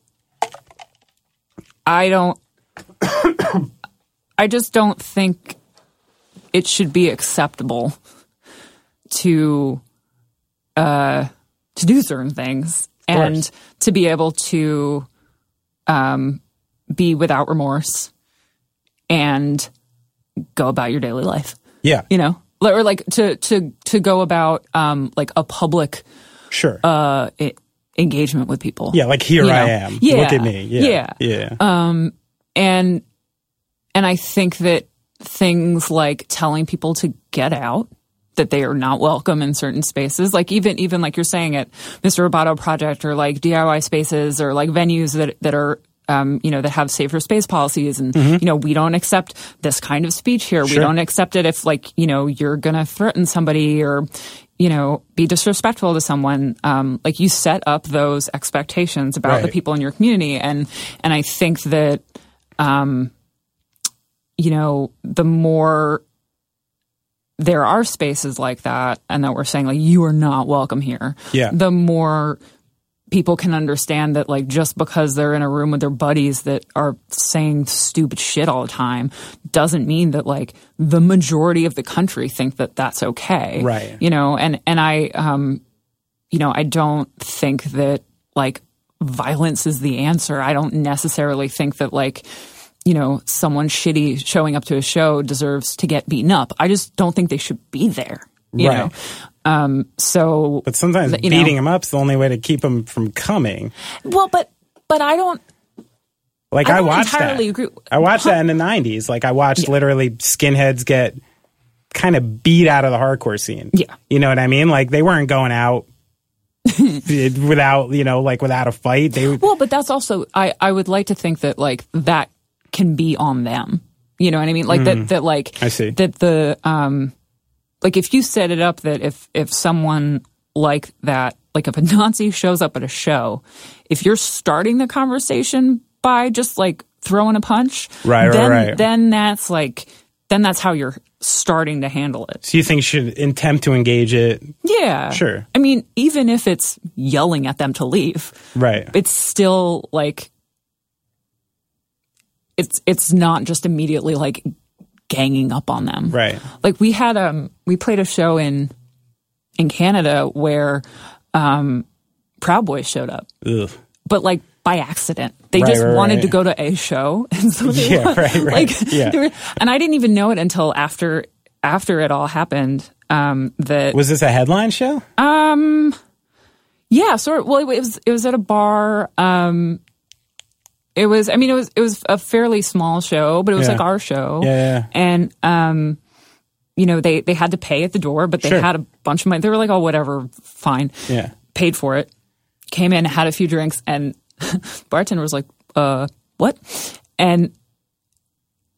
I don't, I just don't think it should be acceptable to, uh, to do certain things and to be able to, um, be without remorse and go about your daily life Yeah. you know or like to to to go about um like a public Sure. uh engagement with people yeah, like here you I know. am. Yeah. Look at me. Yeah. Yeah. Yeah. And and i think that things like telling people to get out that they are not welcome in certain spaces like even even like you're saying at mr roboto project or like diy spaces or like venues that that are um, you know, that have safer space policies and, you know, we don't accept this kind of speech here. We don't accept it if like, you know, you're going to threaten somebody or, you know, be disrespectful to someone. Um, like you set up those expectations about the people in your community. And, and I think that, um, you know, the more there are spaces like that and that we're saying like you are not welcome here Yeah. the more people can understand that like just because they're in a room with their buddies that are saying stupid shit all the time doesn't mean that like the majority of the country think that that's okay Right. you know and and i um you know i don't think that like violence is the answer i don't necessarily think that like you know someone shitty showing up to a show deserves to get beaten up i just don't think they should be there you Right. know um so But sometimes you know. beating them up is the only way to keep them from coming. well but but i don't Like I I, don't watched entirely that. agree- I watched that in the '90s. Like I watched literally skinheads get kind of beat out of the hardcore scene. Yeah. you know what I mean. Like they weren't going out without you know like without a fight. They would- Well, but that's also I I would like to think that like that can be on them. You know what I mean? Like that that like I see. that the um like if you set it up that if if someone like that like if a Nazi shows up at a show, if you're starting the conversation by just like throwing a punch, Right, right, then right. then that's like then that's how you're starting to handle it. So you think you should attempt to engage it? Yeah. Sure. I mean, even if it's yelling at them to leave, Right. it's still like it's it's not just immediately like ganging up on them. Right. Like we had um we played a show in in Canada where um Proud Boys showed up. Ugh. But like by accident. They Right, just right, wanted right. to go to a show and so they Yeah, right, right. like Yeah. were- and I didn't even know it until after after it all happened um that Was this a headline show? um, yeah, sort of. Well, it was it was at a bar. Um, it was. I mean, it was it was a fairly small show, but it was Yeah. like our show. Yeah, yeah. And um, you know, they they had to pay at the door, but they Sure. had a bunch of money. They were like, oh, whatever, fine. Yeah. Paid for it. Came in, had a few drinks, and bartender was like, uh, what? And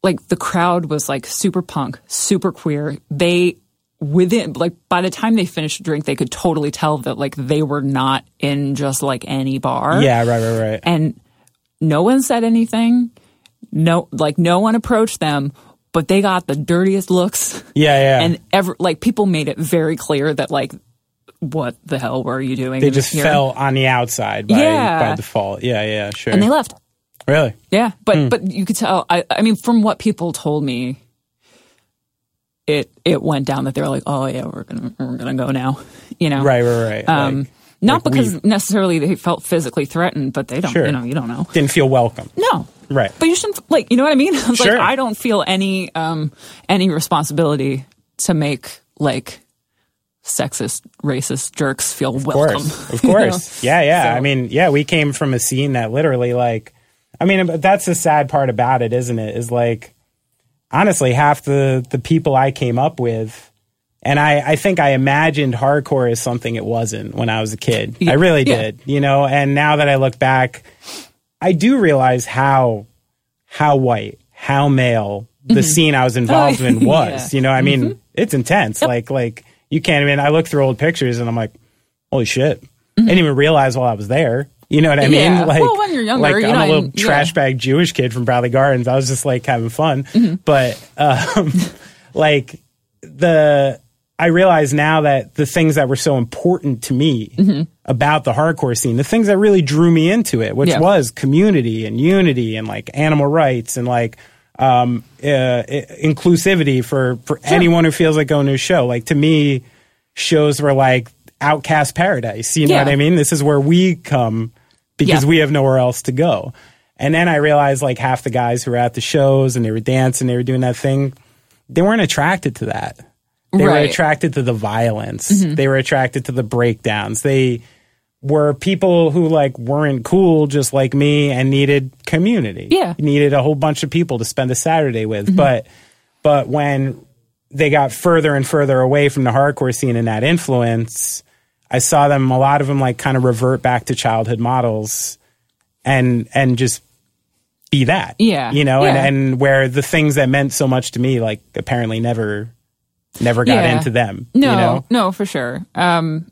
like the crowd was like super punk, super queer. They within like by the time they finished a drink, they could totally tell that like they were not in just like any bar. Yeah, right, right, right. And no one said anything. No, like no one approached them, but they got the dirtiest looks. Yeah, yeah. And ever like people made it very clear that like, what the hell were you doing? they just fell on the outside by, Yeah. by default. Yeah, yeah, sure. and they left. really? Yeah, but Hmm. but you could tell. I I mean, from what people told me, it it went down that they were like, oh yeah, we're gonna we're gonna go now. You know, Right, right, right. Um, Like, not like because we- necessarily they felt physically threatened, but they don't. Sure. You know, you don't know. didn't feel welcome. No. Right. But you shouldn't like. You know what I mean? Sure. Like I don't feel any um any responsibility to make like sexist, racist jerks feel Of welcome. course. Of you know? course. Yeah, yeah. So- I mean, yeah, we came from a scene that literally like I mean, that's the sad part about it, isn't it? Is like honestly, half the the people I came up with and I, I think I imagined hardcore as something it wasn't when I was a kid. I really Yeah. did, you know. And now that I look back, I do realize how how white, how male the mm-hmm. scene I was oh, involved Oh, in was. yeah. You know, I mean, mm-hmm. it's intense. Like like you can't even. I look through old pictures and I'm like, holy shit! I didn't even realize while I was there. You know what I mean? Yeah. Like, Well, when you're younger, like you I'm know, a little and- yeah. trash bag Jewish kid from Bradley Gardens. I was just like having fun, Mm-hmm. but um, like the I realize now that the things that were so important to me about the hardcore scene, the things that really drew me into it, which Yeah. was community and unity and like animal rights and like um, uh, inclusivity for for anyone who feels like going to a show. Like to me, shows were like outcast paradise. You know Yeah. what I mean? This is where we come because Yeah. we have nowhere else to go. And then I realized like half the guys who were at the shows and they were dancing, they were doing that thing, they weren't attracted to that. They were Right. Mm-hmm. attracted to the violence. They were attracted to the breakdowns. They were people who like weren't cool just like me and needed community. Yeah. Needed a whole bunch of people to spend a Saturday with. Mm-hmm. But but when they got further and further away from the hardcore scene and that influence, I saw them a lot of them like kind of revert back to childhood models and and just be that. Yeah. You know, Yeah. and, and where the things that meant so much to me like apparently never never got Yeah. into them. No, You know? no, for sure. Um,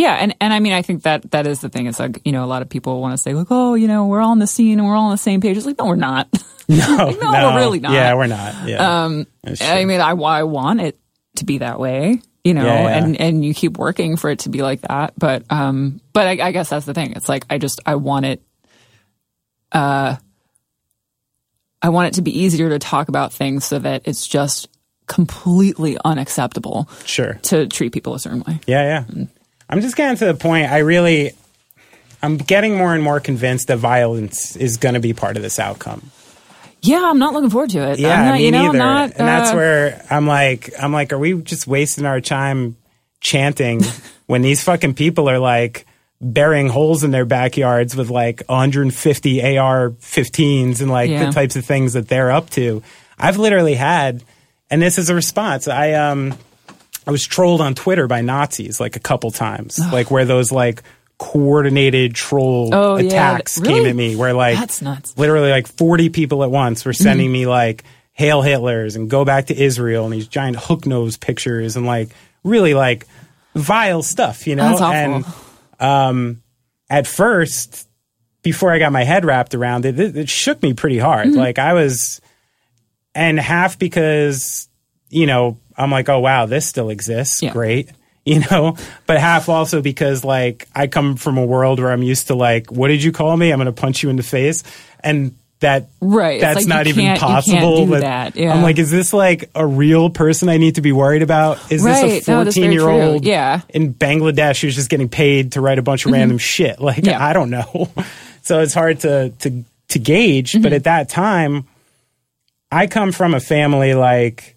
yeah, and, and I mean, I think that that is the thing. It's like you know, a lot of people want to say like, oh, you know, we're all on the scene and we're all on the same page. It's like, no, we're not. No, no, we're really not. Yeah, we're not. Yeah. Um, I mean, I, I want it to be that way, you know, Yeah, yeah. and and you keep working for it to be like that. But um, but I, I guess that's the thing. It's like I just I want it. Uh, I want it to be easier to talk about things so that it's just completely unacceptable Sure. to treat people a certain way. Yeah, yeah. I'm just getting to the point. I really, I'm getting more and more convinced that violence is going to be part of this outcome. Yeah, I'm not looking forward to it. Yeah, I'm not, me you know, neither. Not, and that's uh, where I'm like, I'm like, are we just wasting our time chanting when these fucking people are like burying holes in their backyards with like 150 AR-15s and like Yeah. the types of things that they're up to? I've literally had, and this is a response. I um, I was trolled on Twitter by Nazis like a couple times, like where those like coordinated troll Oh, yeah. attacks Really? came at me where like That's nuts. literally like 40 people at once were sending Mm-hmm. me like hail hitlers and go back to israel and these giant hook nose pictures and like really like vile stuff you know and um at first before i got my head wrapped around it it, it shook me pretty hard Mm-hmm. like i was and half because you know i'm like oh wow this still exists Yeah. great you know but half also because like i come from a world where i'm used to like what did you call me i'm gonna punch you in the face and that Right. That's like not even can't- you can't possible but that. Yeah. i'm like is this like a real person i need to be worried about is Right. this a 14 very year old Yeah. in bangladesh who's just getting paid to write a bunch of random shit like Mm-hmm. Yeah. i don't know so it's hard to to to gauge Mm-hmm. but at that time I come from a family like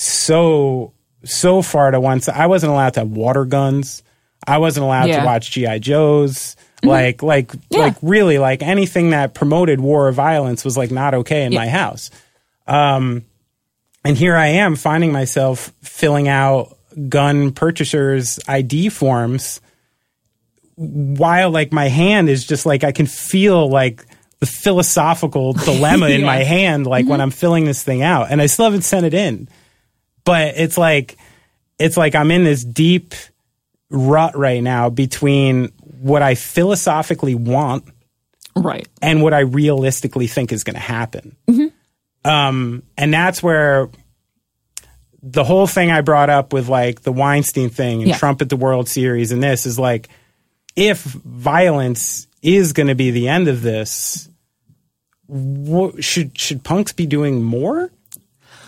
so so far to one side. I wasn't allowed to have water guns. I wasn't allowed Yeah. to watch GI Joes. Like like Yeah. like really like anything that promoted war or violence was like not okay in Yeah. my house. Um and here I am finding myself filling out gun purchasers ID forms while like my hand is just like I can feel like the philosophical dilemma in my hand like when I'm filling this thing out and I still haven't sent it in. But it's like it's like I'm in this deep rut right now between what I philosophically want right. and what I realistically think is going to happen. Um, and that's where the whole thing I brought up with like the Weinstein thing and Yeah. Trump at the World Series and this is like, if violence is going to be the end of this, what, should should punks be doing more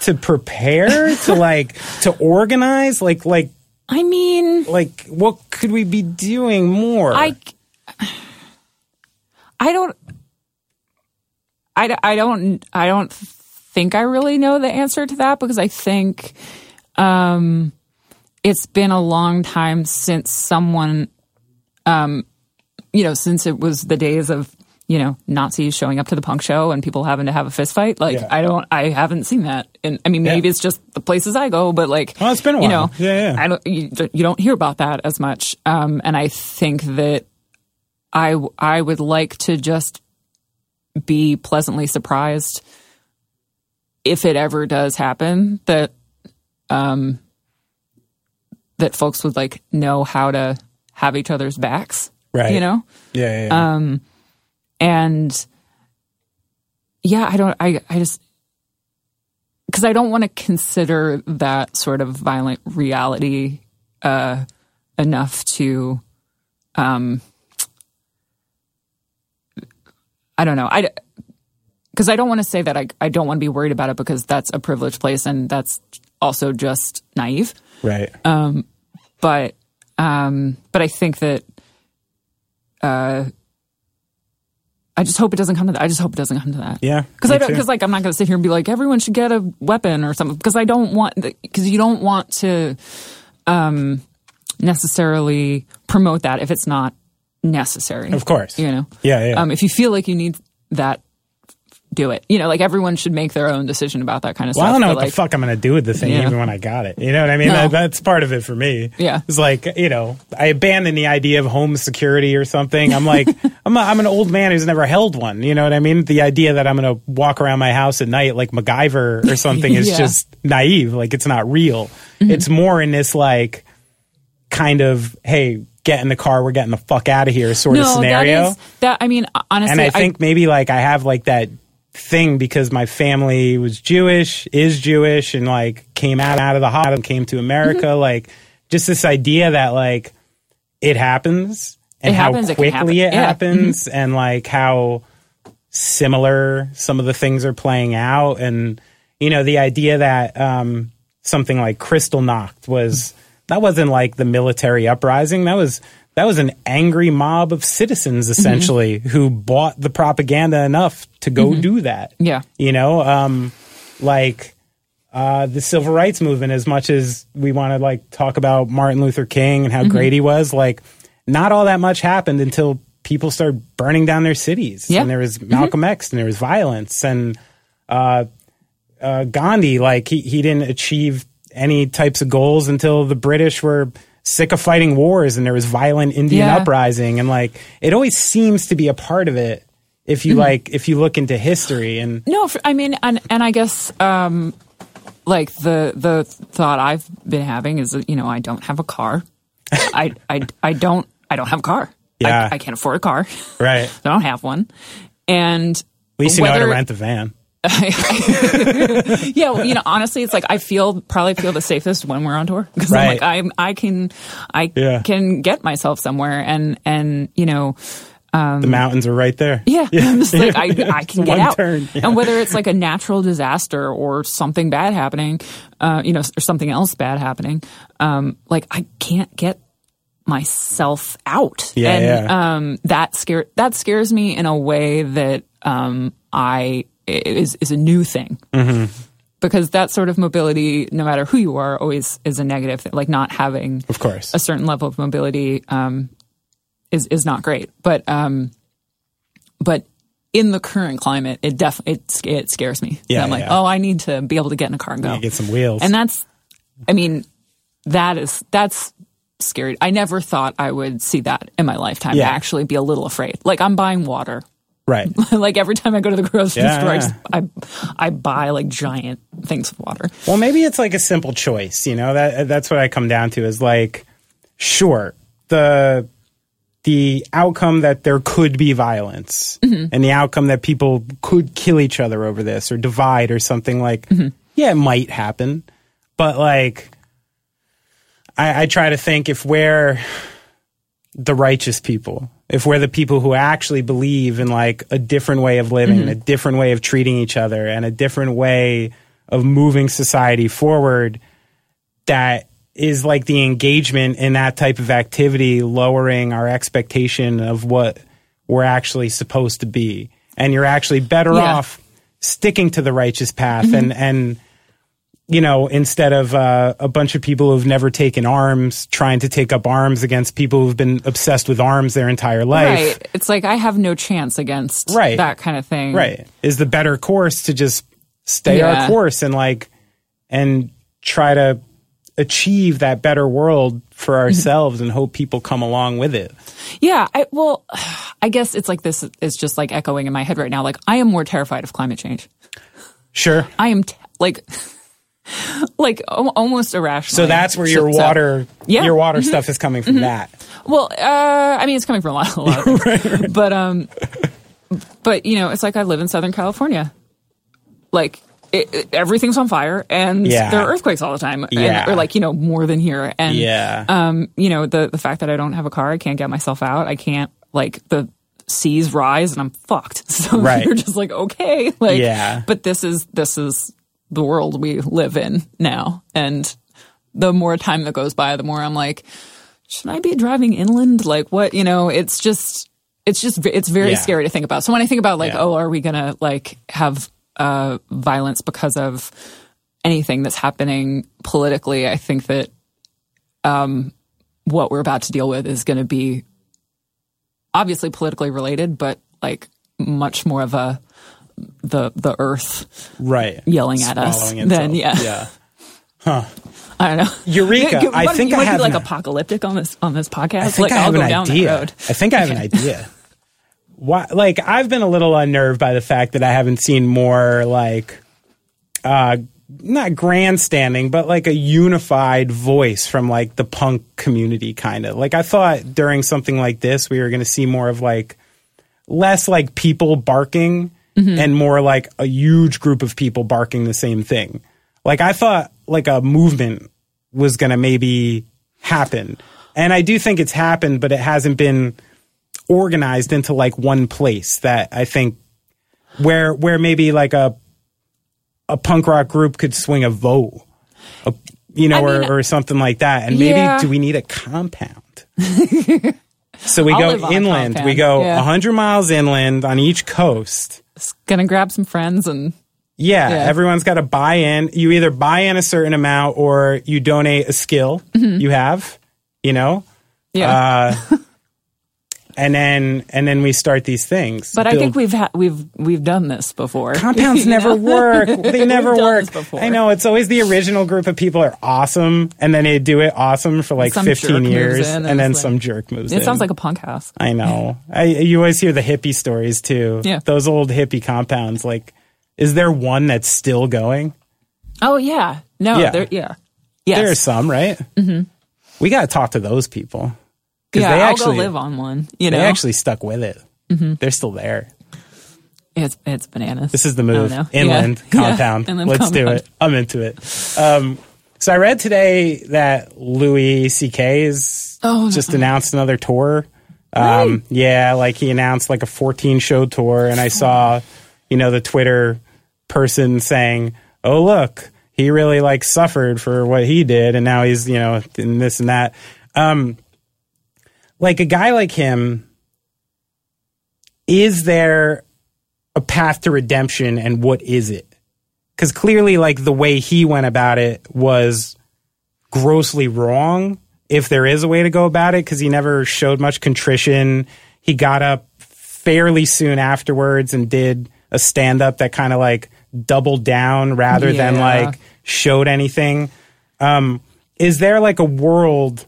to prepare to like to organize like like I mean, like what could we be doing more? I, I don't, I, I don't, I don't think I really know the answer to that because I think, um, it's been a long time since someone, um, you know, since it was the days of, you know, Nazis showing up to the punk show and people having to have a fist fight. Like, Yeah. I don't, I haven't seen that. And I mean, maybe Yeah. it's just the places I go, but like, Well, it's been a you know, Yeah, yeah. I don't, you, you don't hear about that as much. Um, and I think that I, I would like to just be pleasantly surprised if it ever does happen that, um, that folks would like know how to have each other's backs. Right. You know? yeah, yeah, yeah. Um, and yeah, I don't, I, I just, because I don't want to consider that sort of violent reality uh, enough to, um, I don't know. I, because I don't want to say that I, I don't want to be worried about it because that's a privileged place and that's also just naive. right. Um, but, um, but I think that, uh, I just hope it doesn't come to that. I just hope it doesn't come to that. Yeah, Because I don't, because like I'm not going to sit here and be like everyone should get a weapon or something. Because I don't want, because you don't want to, um, necessarily promote that if it's not necessary. Of course. you know. Yeah, yeah. Um, if you feel like you need that, do it. You know, like everyone should make their own decision about that kind of Well, I don't know what like, the fuck I'm going to do with the thing Yeah. even when I got it. You know what I mean? No. That, that's part of it for me. Yeah. It's like, you know, I abandoned the idea of home security or something. I'm like, I'm, a, I'm an old man who's never held one. You know what I mean? The idea that I'm going to walk around my house at night like MacGyver or something is Yeah. just naive. Like, it's not real. Mm-hmm. It's more in this, like, kind of, hey, get in the car, we're getting the fuck out of here sort of scenario. That, is, that I mean, honestly, and I think maybe like I have like that thing because my family was Jewish, is Jewish, and like came out out of the hot and came to America. Mm-hmm. Like just this idea that like it happens and It how happens, it quickly happen. it Yeah. Mm-hmm. happens, and like how similar some of the things are playing out, and you know the idea that um, something like Kristallnacht was that wasn't like the military uprising. That was that was an angry mob of citizens Mm-hmm. essentially who bought the propaganda enough to go do that. Mm-hmm. Yeah. You know, um, like uh, the civil rights movement, as much as we want to like talk about Martin Luther King and how Mm-hmm. great he was, like not all that much happened until people started burning down their cities. Yeah. And there was Malcolm X and there was violence and uh, uh, Gandhi, like he, he didn't achieve any types of goals until the British were sick of fighting wars and there was violent Indian Yeah. uprising and like it always seems to be a part of it if Mm-hmm. you like if you look into history and No, I mean, and and I guess um, like the the thought I've been having is that you know I don't have a car. I I I don't I don't have a car. Yeah. I, I can't afford a car. right I don't have one, and at least you know how to rent a van yeah, well, you know, honestly, it's like I feel probably feel the safest when we're on tour because I'm like I'm I can I Yeah. can get myself somewhere and and you know the mountains are right there Um, yeah, I'm just like I, I can get out. turn, yeah. And whether it's like a natural disaster or something bad happening, uh, you know, or something else bad happening, um, like I can't get myself out. Yeah, and yeah. um that scare that scares me in a way that um I is is a new thing. Mm-hmm. Because that sort of mobility, no matter who you are, always is a negative thing. Like not having of course a certain level of mobility um, is is not great. But um, but in the current climate, it definitely it, it scares me. Yeah, I'm like, yeah. oh, I need to be able to get in a car and go. Get some wheels And that's, I mean, that is that's scary. I never thought I would see that in my lifetime. Yeah. To actually be a little afraid. Like I'm buying water. Right like every time I go to the grocery Yeah, store, I, yeah. just, I I buy like giant things of water. Well, maybe it's like a simple choice, you know. That that's what I come down to is like, sure, the the outcome that there could be violence mm-hmm. and the outcome that people could kill each other over this or divide or something like, mm-hmm. yeah, it might happen, but like, I, I try to think if we're the righteous people, if we're the people who actually believe in like a different way of living, mm-hmm. a different way of treating each other, and a different way of moving society forward, that is like the engagement in that type of activity, lowering our expectation of what we're actually supposed to be. And you're actually better Yeah. off sticking to the righteous path mm-hmm. and, and, you know, instead of uh, a bunch of people who've never taken arms trying to take up arms against people who've been obsessed with arms their entire life. Right. It's like I have no chance against Right. that kind of thing. Right. Is the better course to just stay Yeah. our course and like, and try to achieve that better world for ourselves and hope people come along with it. Yeah. I, well, I guess it's like this is just like echoing in my head right now. Like I am more terrified of climate change. Sure. I am t- like, like al- almost irrational. So that's where your water, Yeah. your water stuff is coming from that. Well, uh, I mean, it's coming from a lot, a lot of things. But, um, but you know, it's like I live in Southern California. Like, it, it- everything's on fire and Yeah. there are earthquakes all the time. And- Yeah. or like, you know, more than here. And, Yeah. um, you know, the, the fact that I don't have a car, I can't get myself out. I can't, like, the seas rise and I'm fucked. So Right. you're just like, okay. Like, Yeah. but this is, this is the world we live in now. And the more time that goes by, the more I'm like, should I be driving inland? Like what, you know, it's just, it's just, it's very Yeah. scary to think about. So when I think about like, Yeah. oh, are we going to like have, uh, violence because of anything that's happening politically? I think that, um, what we're about to deal with is going to be obviously politically related, but like much more of a, the, the earth Right. yelling at us Swallowing then, itself. yeah. Yeah. I don't know. Eureka. You- I think you I have be like an- apocalyptic on this on this podcast. I think like I I'll have go an down idea. road. I think I have an idea. Why? Like I've been a little unnerved by the fact that I haven't seen more like, uh, not grandstanding, but like a unified voice from like the punk community, kind of. Like I thought during something like this, we were going to see more of like less like people barking Mm-hmm. and more like a huge group of people barking the same thing. Like I thought like a movement was going to maybe happen. And I do think it's happened, but it hasn't been organized into like one place that I think where where maybe like a a punk rock group could swing a vote. A, you know, I mean, or, or something like that. And maybe yeah. do we need a compound? so we I'll go inland. We go yeah. 100 miles inland on each coast. Gonna grab some friends and Yeah, Yeah. everyone's got to buy in. You either buy in a certain amount or you donate a skill Mm-hmm. you have, you know? yeah, Uh, and then and then we start these things. But I think we've had we've we've done this before. compounds never work. They never work. I know it's always the original group of people are awesome, and then they do it awesome for like Some fifteen years, and, and then it's some jerk moves. in. It sounds like a punk house. I know. I, you always hear the hippie stories too. Yeah. those old hippie compounds. Like, is there one that's still going? Oh yeah, no, Yeah. there, yeah, yes. There are some, right? Mm-hmm. We got to talk to those people yeah, they I'll actually go live on one. You know, they actually stuck with it. They're still there. it's it's bananas. This is the move. no. Inland Yeah. compound. Yeah, inland Let's do it. I'm into it. Um, so I read today that Louis C.K. is Oh, just announced another tour. Um, yeah, like he announced like a 14 show tour, and I saw, you know, the Twitter person saying, "Oh look, he really like suffered for what he did, and now he's you know in this and that." Um, like a guy like him, is there a path to redemption, and what is it? Because clearly, like the way he went about it was grossly wrong. If there is a way to go about it, because he never showed much contrition, he got up fairly soon afterwards and did a stand up that kind of like doubled down rather than like showed anything. Um, is there like a world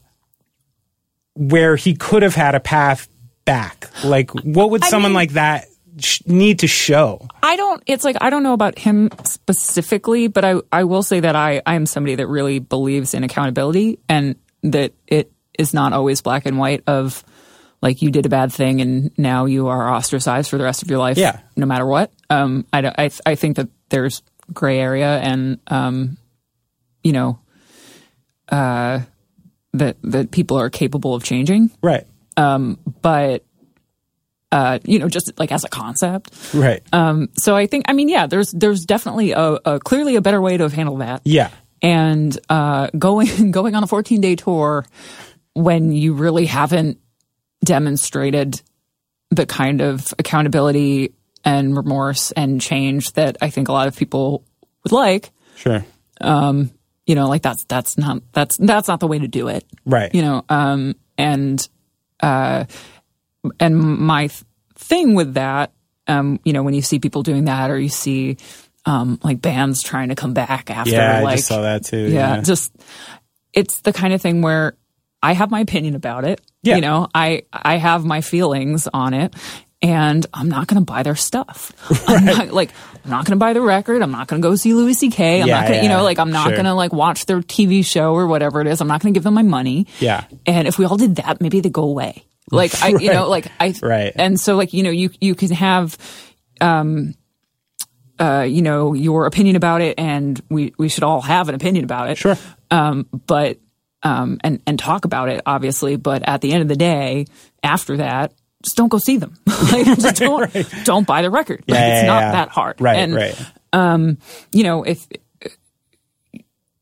where he could have had a path back? Like, what would I someone mean- like that sh- need to show? I don't. It's like I don't know about him specifically, but I I will say that I I am somebody that really believes in accountability and that it is not always black and white of like you did a bad thing and now you are ostracized for the rest of your life. Yeah. no matter what. Um, I I I think that there's gray area and um, you know, uh, that that people are capable of changing, Right. but. Uh, you know, just like as a concept, Right. um, so I think, I mean, yeah, there's there's definitely a, a clearly a better way to have handled that. yeah. And uh, going going on a 14 day tour when you really haven't demonstrated the kind of accountability and remorse and change that I think a lot of people would like, Sure. You know, like that's that's not that's that's not the way to do it Right. you know um and uh and my th- thing with that um you know when you see people doing that or you see um like bands trying to come back after yeah, I just saw that too. yeah, Yeah. just it's the kind of thing where I have my opinion about it. Yeah. You know, I I have my feelings on it and I'm not going to buy their stuff. I'm not like I'm not going to buy the record. I'm not going to go see Louis CK. I'm Yeah, not going to, you know, like I'm not sure. going to like watch their TV show or whatever it is. I'm not going to give them my money. Yeah. And if we all did that, maybe they go away. Like I, you know, like I, Right. And so like you know, you you can have um, uh, you know, your opinion about it, and we we should all have an opinion about it. Sure. Um, but um, and and talk about it, obviously. But at the end of the day, after that, just don't go see them. like, just don't don't buy the record. like, it's yeah, not yeah. that hard. Right. And right. Um, you know, if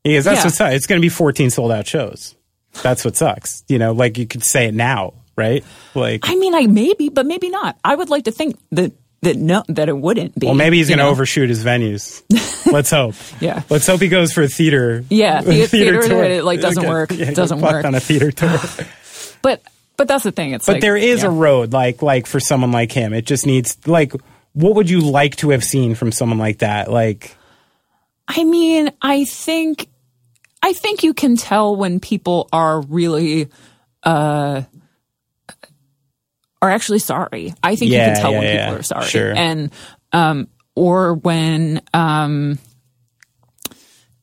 Because that's Yeah. what sucks. It's going to be 14 sold out shows. That's what sucks. You know, like you could say it now, right? Like, I mean, I maybe, but maybe not. I would like to think that that no, that it wouldn't be. well, maybe he's going to overshoot his venues. Let's hope. Yeah. Let's hope he goes for a theater. Yeah, the- theater tour. that it, like, doesn't Get- work. yeah, Doesn't work. on a theater tour. But but that's the thing. It's but like, there is yeah. a road, like like for someone like him. It just needs like. What would you like to have seen from someone like that? Like, I mean, I think I think you can tell when people are really uh are actually sorry. I think you can tell yeah, when yeah. people are sorry. Sure. And um or when um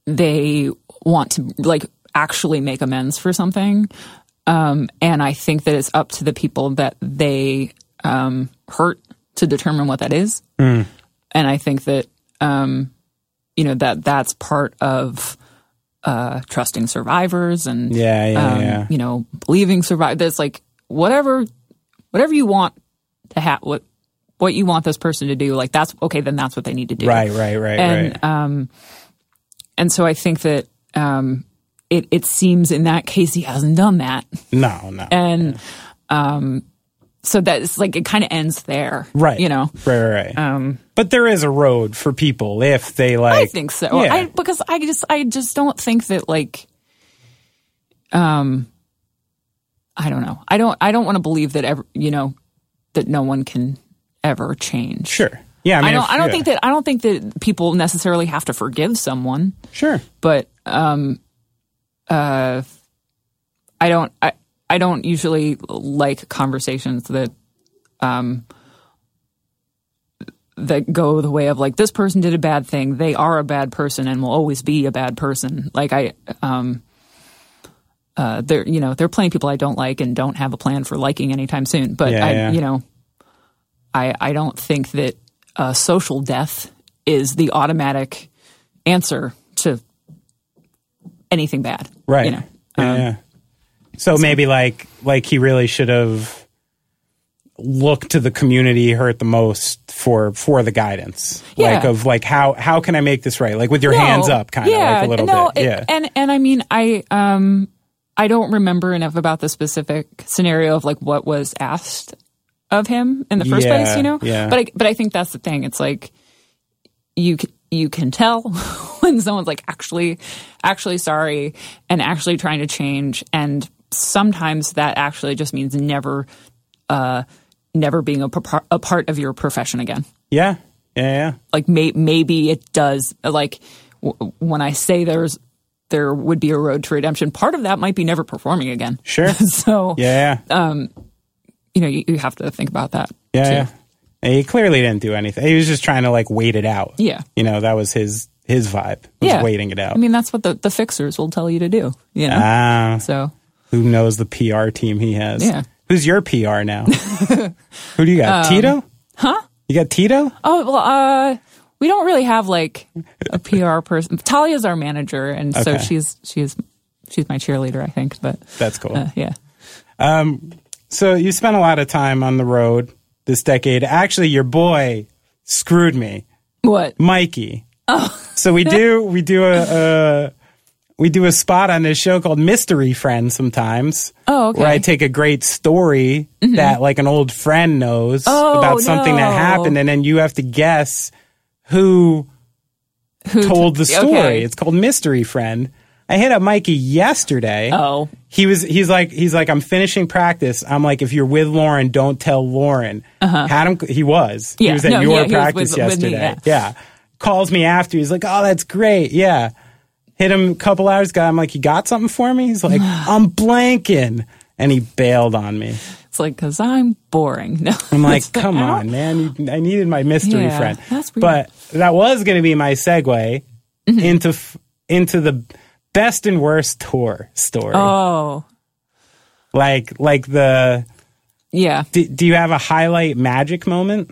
they want to like actually make amends for something. Um and I think that it's up to the people that they um hurt to determine what that is. Hmm. And I think that um you know that that's part of uh, trusting survivors and Yeah, yeah, um, yeah. you know believing survivors. There's like whatever whatever you want to have what what you want this person to do. Like that's okay. Then that's what they need to do. right, right, right, And right. um, and so I think that um, it it seems in that case he hasn't done that, no, no. and um, so that's like it kind of ends there. right. You know. Right, right, right. Um, but there is a road for people if they like. I think so. Yeah. I, because I just I just don't think that like um I don't know. I don't. I don't want to believe that ever. You know, that no one can ever change. Sure. Yeah. I, mean, I don't. if- I don't yeah. think that. I don't think that people necessarily have to forgive someone. Sure. But um, uh, I don't. I I don't usually like conversations that um that go the way of like this person did a bad thing. They are a bad person and will always be a bad person. Like I um. Uh, there, you know, there are plenty of people I don't like and don't have a plan for liking anytime soon. But Yeah, I, yeah. you know, I I don't think that uh, social death is the automatic answer to anything bad. Right. You know. Yeah, Um, yeah. So maybe like like he really should have looked to the community he hurt the most for for the guidance. Yeah. Like of like how how can I make this right? Like with your No, hands up kind of yeah, like a little no, bit. it- yeah. And and I mean I um I don't remember enough about the specific scenario of like what was asked of him in the first Yeah, place, you know? yeah. But I but I think that's the thing. It's like you you can tell when someone's like actually actually sorry and actually trying to change and sometimes that actually just means never uh never being a, a part of your profession again yeah. Yeah, yeah. like may, maybe it does like w- when i say there's there would be a road to redemption part of that might be never performing again Sure. so Yeah, yeah. you know you, you have to think about that Yeah, too. yeah. He clearly didn't do anything. He was just trying to like wait it out. Yeah. You know, that was his his vibe. Was yeah waiting it out. i mean that's what the, the fixers will tell you to do you know ah, so who knows the PR team he has? Yeah. Who's your PR now? who do you got? Um, Tito? Huh? You got Tito? oh well uh we don't really have like a pr person talia's our manager and so she's she's she's my cheerleader i think but That's cool. uh, yeah So you spent a lot of time on the road this decade. Actually, your boy screwed me, what Mikey. Oh. So we do we do a, a we do a spot on this show called Mystery Friend sometimes. Oh, okay. Where I take a great story mm-hmm. that like an old friend knows Oh, about something that happened, and then you have to guess who who told the story. okay. It's called Mystery Friend. I hit up Mikey yesterday. oh he was he's like he's like I'm finishing practice. I'm like if you're with Lauren, don't tell Lauren. Had him he was. He Uh-huh. Was at No, your yeah, practice with- with me, yesterday. yeah. Calls me after. He's like, "Oh, that's great." Yeah. Hit him a couple hours ago. I'm like, "You got something for me?" He's like, "I'm blanking." And he bailed on me. it's like because i'm boring no I'm like, "Come on, man. You, I needed my mystery Yeah, friend." that's weird. But that was going to be my segue Mm-hmm. into into the best and worst tour story. oh Like like the yeah do, do you have a highlight magic moment?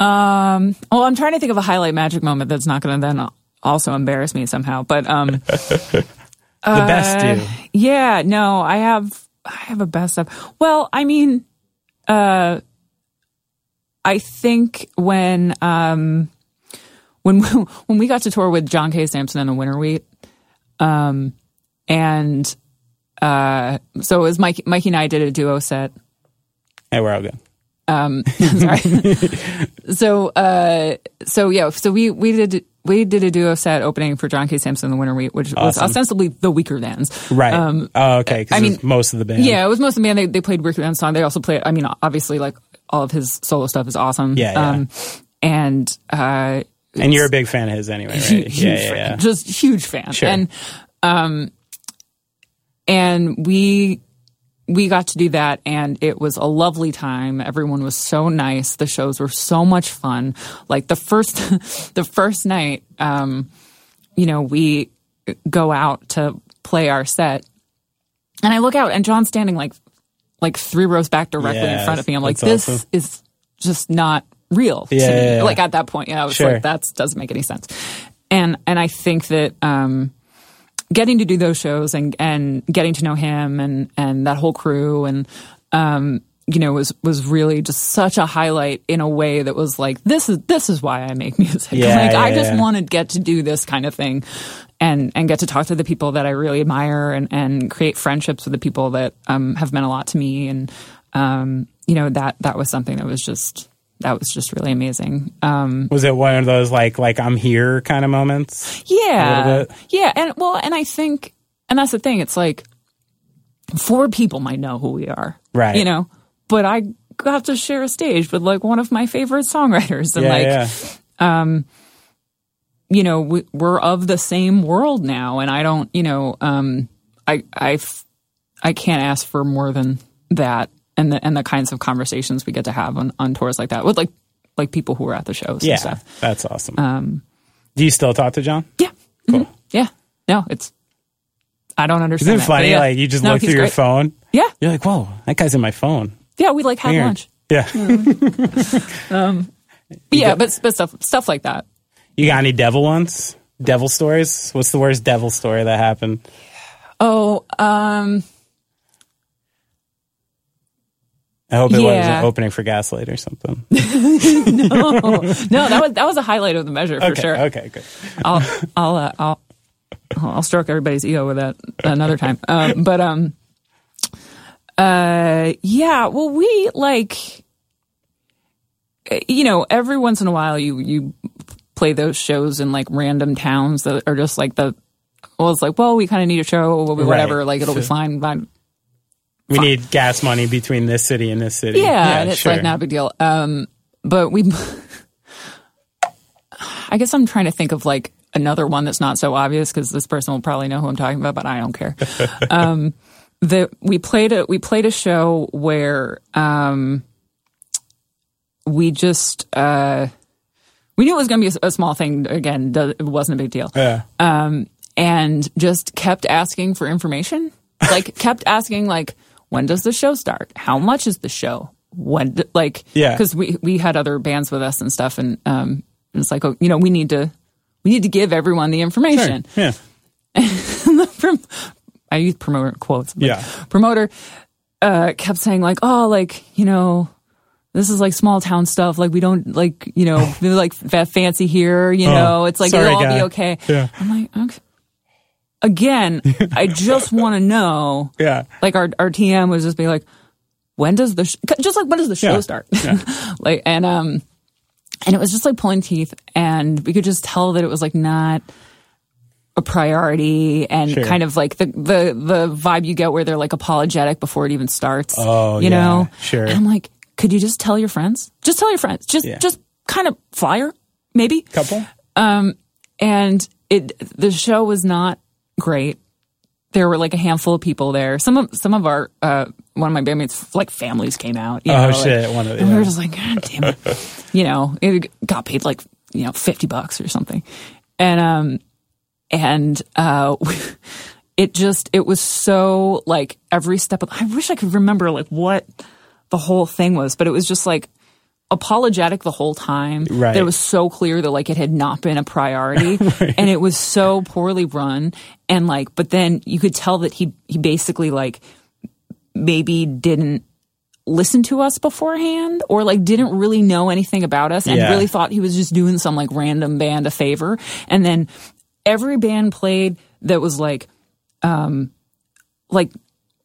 Um, well, I'm trying to think of a highlight magic moment that's not going to then also embarrass me somehow. But um, The best do. yeah, no, I have I have a best of. Well, I mean, uh, I think when um when when we got to tour with John K. Samson and the Winter Wheat, um, and uh, so it was Mike, Mikey and I did a duo set. Hey, we're all good. Um, sorry. so uh so yeah, so we we did we did a duo set opening for John K. Samson and the Winter Wheat, which was ostensibly the weaker bands. Right. Um, oh, okay. 'cause I mean, most of the band. Yeah, it was most of the band. They they played Weakerthans' song. They also played. I mean, obviously, like all of his solo stuff is awesome. Yeah, yeah. Um, and uh, And you're a big fan of his anyway, right? huge yeah, yeah, just huge fan. Sure. And um, and we we got to do that, and it was a lovely time. Everyone was so nice. The shows were so much fun. Like the first the first night, um, you know, we go out to play our set, and I look out, and John's standing like like three rows back directly in front of me. I'm like, this awesome. is just not real to Yeah, me. yeah, yeah. Like at that point, yeah, I was Sure. like, that doesn't make any sense. And and I think that um, getting to do those shows and and getting to know him and and that whole crew and um, you know was was really just such a highlight in a way that was like this is this is why I make music. Yeah, like I just want to get to do this kind of thing and and get to talk to the people that I really admire and and create friendships with the people that um, have meant a lot to me and um, you know that that was something that was just that was just really amazing. Um, Was it one of those like like I'm here kind of moments? yeah, yeah, and well, and I think, and that's the thing. It's like four people might know who we are, Right. You know, but I got to share a stage with like one of my favorite songwriters, and Yeah, like yeah. you know we, we're of the same world now and i don't you know um I I I can't ask for more than that and the and the kinds of conversations we get to have on on tours like that with like like people who are at the shows Yeah, and stuff that's awesome. Um, Do you still talk to John? yeah Cool. Mhm. yeah no it's i don't understand. Isn't it funny? yeah. Like you just No, look through your phone. yeah You're like, whoa, that guy's in my phone. yeah we like had Weird. lunch Yeah. But yeah but but stuff stuff like that You got any devil ones? Devil stories? What's the worst devil story that happened? oh um I hope it Yeah. wasn't opening for Gaslight or something. no no, that was that was a highlight of the measure for okay, sure okay, good. I'll I'll uh, I'll I'll stroke everybody's ego with that another time. Um, but um, uh, yeah. Well, we like, uh, you know, every once in a while you you play those shows in like random towns that are just like the. Well, it's like, well, we kind of need a show, whatever. Right. Like, it'll be fine. But We need gas money between this city and this city. yeah, and it's sure. like not a big deal. Um, but we, I guess I'm trying to think of like another one that's not so obvious because this person will probably know who I'm talking about, but I don't care. um, the we played a we played a show where um, we just uh, we knew it was going to be a, a small thing. Again, it wasn't a big deal Yeah. and just kept asking for information. Like kept asking like when does the show start? How much is the show? When like Yeah. because we we had other bands with us and stuff and um it's like oh you know we need to we need to give everyone the information. Yeah. From I use promoter quotes. but Yeah. Promoter uh kept saying like oh like you know this is like small town stuff. Like we don't like you know like fa- fancy here. You know it's like Oh, sorry, it'll all guy. be okay. Yeah. I'm like okay. Again, I just want to know. Yeah. Like our our TM was just be like, when does the sh-? just like when does the show Yeah. start? like and um and it was just like pulling teeth, and we could just tell that it was like not a priority and Sure. kind of like the the the vibe you get where they're like apologetic before it even starts. Oh, you yeah, know, sure. And I'm like, could you just tell your friends? Just tell your friends. Just Yeah. just kind of flyer, maybe. Couple? Um, and it the show was not great. There were like a handful of people there. Some of some of our uh, one of my bandmates like families came out. You Oh, know, like- shit, one of- and we were just like, God damn it. you know, it got paid like you know fifty bucks or something, and um and uh it just it was so like every step of I wish I could remember like what the whole thing was, but it was just like apologetic the whole time. Right. That it was so clear that like it had not been a priority and it was so poorly run and like but then you could tell that he he basically like maybe didn't listen to us beforehand or like didn't really know anything about us and Yeah. really thought he was just doing some like random band a favor and then every band played that was like um like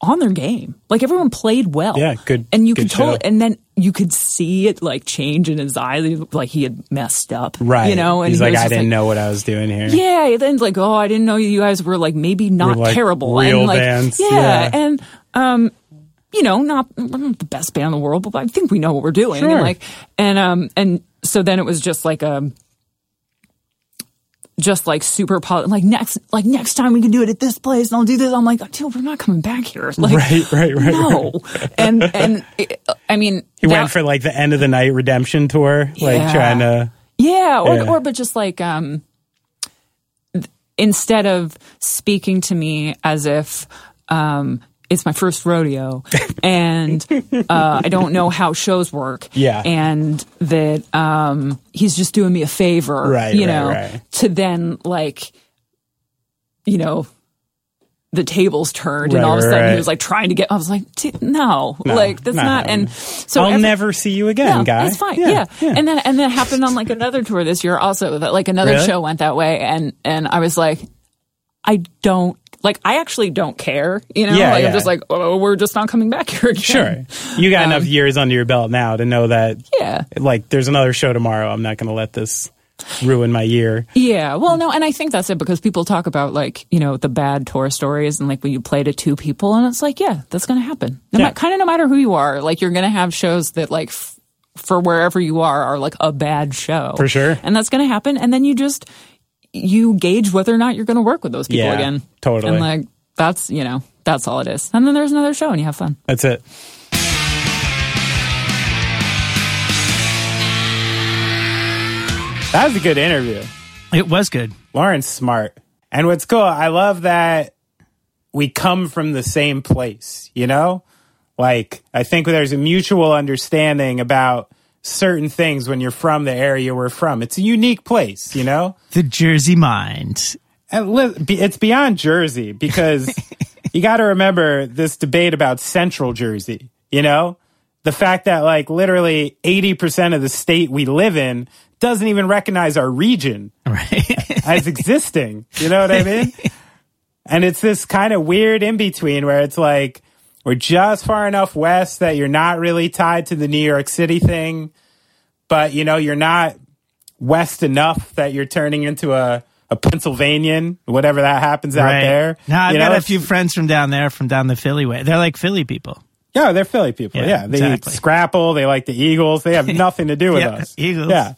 on their game like everyone played well Yeah, good- and you good could totally show. and then you could see it like change in his eyes like he had messed up Right. you know and He's he like, I didn't know what I was doing here. yeah, then like, oh, I didn't know you guys were like maybe not like, terrible, real and like, bands, Yeah, yeah. and um, you know, not we're not the best band in the world, but I think we know what we're doing, Sure. and like, and um, and so then it was just like um. Just like super poli- like next like next time we can do it at this place and I'll do this. I'm like, dude, we're not coming back here. Like, Right, right, right, No, and and I mean, He that- went for like the end of the night redemption tour, like Yeah. trying to. Yeah, or Yeah. or but just like um instead of speaking to me as if um it's my first rodeo and uh, I don't know how shows work. Yeah. And that um, he's just doing me a favor. Right, You right, know, right. to then like, you know, the tables turned Right, and all of a sudden right. he was like trying to get, I was like, "Dude, no, No, like that's no. not. And so I'll every- never see you again, no, guy. That's fine. Yeah. yeah. And then and then it happened on like another tour this year also that like another Really? show went that way and and I was like I don't like I actually don't care, you know? Yeah, like yeah. I'm just like, oh, we're just not coming back here again. Sure. You got enough years under your belt now to know that, Um, Yeah. like, there's another show tomorrow. I'm not going to let this ruin my year. Yeah, well, no, and I think that's it because people talk about like you know the bad tour stories and like when you play to two people, and it's like yeah, that's going to happen. No Yeah. ma- kind of no matter who you are, like you're going to have shows that like f- for wherever you are are like a bad show For sure. and that's going to happen. And then you just you gauge whether or not you're going to work with those people Yeah, again. totally. And like that's you know that's all it is. And then there's another show and you have fun. That's it. That was a good interview. It was good. Lauren's smart. And what's cool, I love that we come from the same place, you know? Like, I think there's a mutual understanding about certain things when you're from the area we're from. It's a unique place, you know? The Jersey mind. It's beyond Jersey because you got to remember this debate about central Jersey, you know? The fact that like literally 80% of the state we live in doesn't even recognize our region Right. as existing. You know what I mean? And it's this kind of weird in between where it's like we're just far enough west that you're not really tied to the New York City thing, but you know, you're not west enough that you're turning into a, a Pennsylvanian, whatever that happens out right. there. No, I've You got know, a few friends from down there, from down the Philly way. They're like Philly people. Yeah, they're Philly people. Yeah, Yeah, they exactly. eat Scrapple. They like the Eagles. They have nothing to do with Yeah, us. Eagles. Yeah.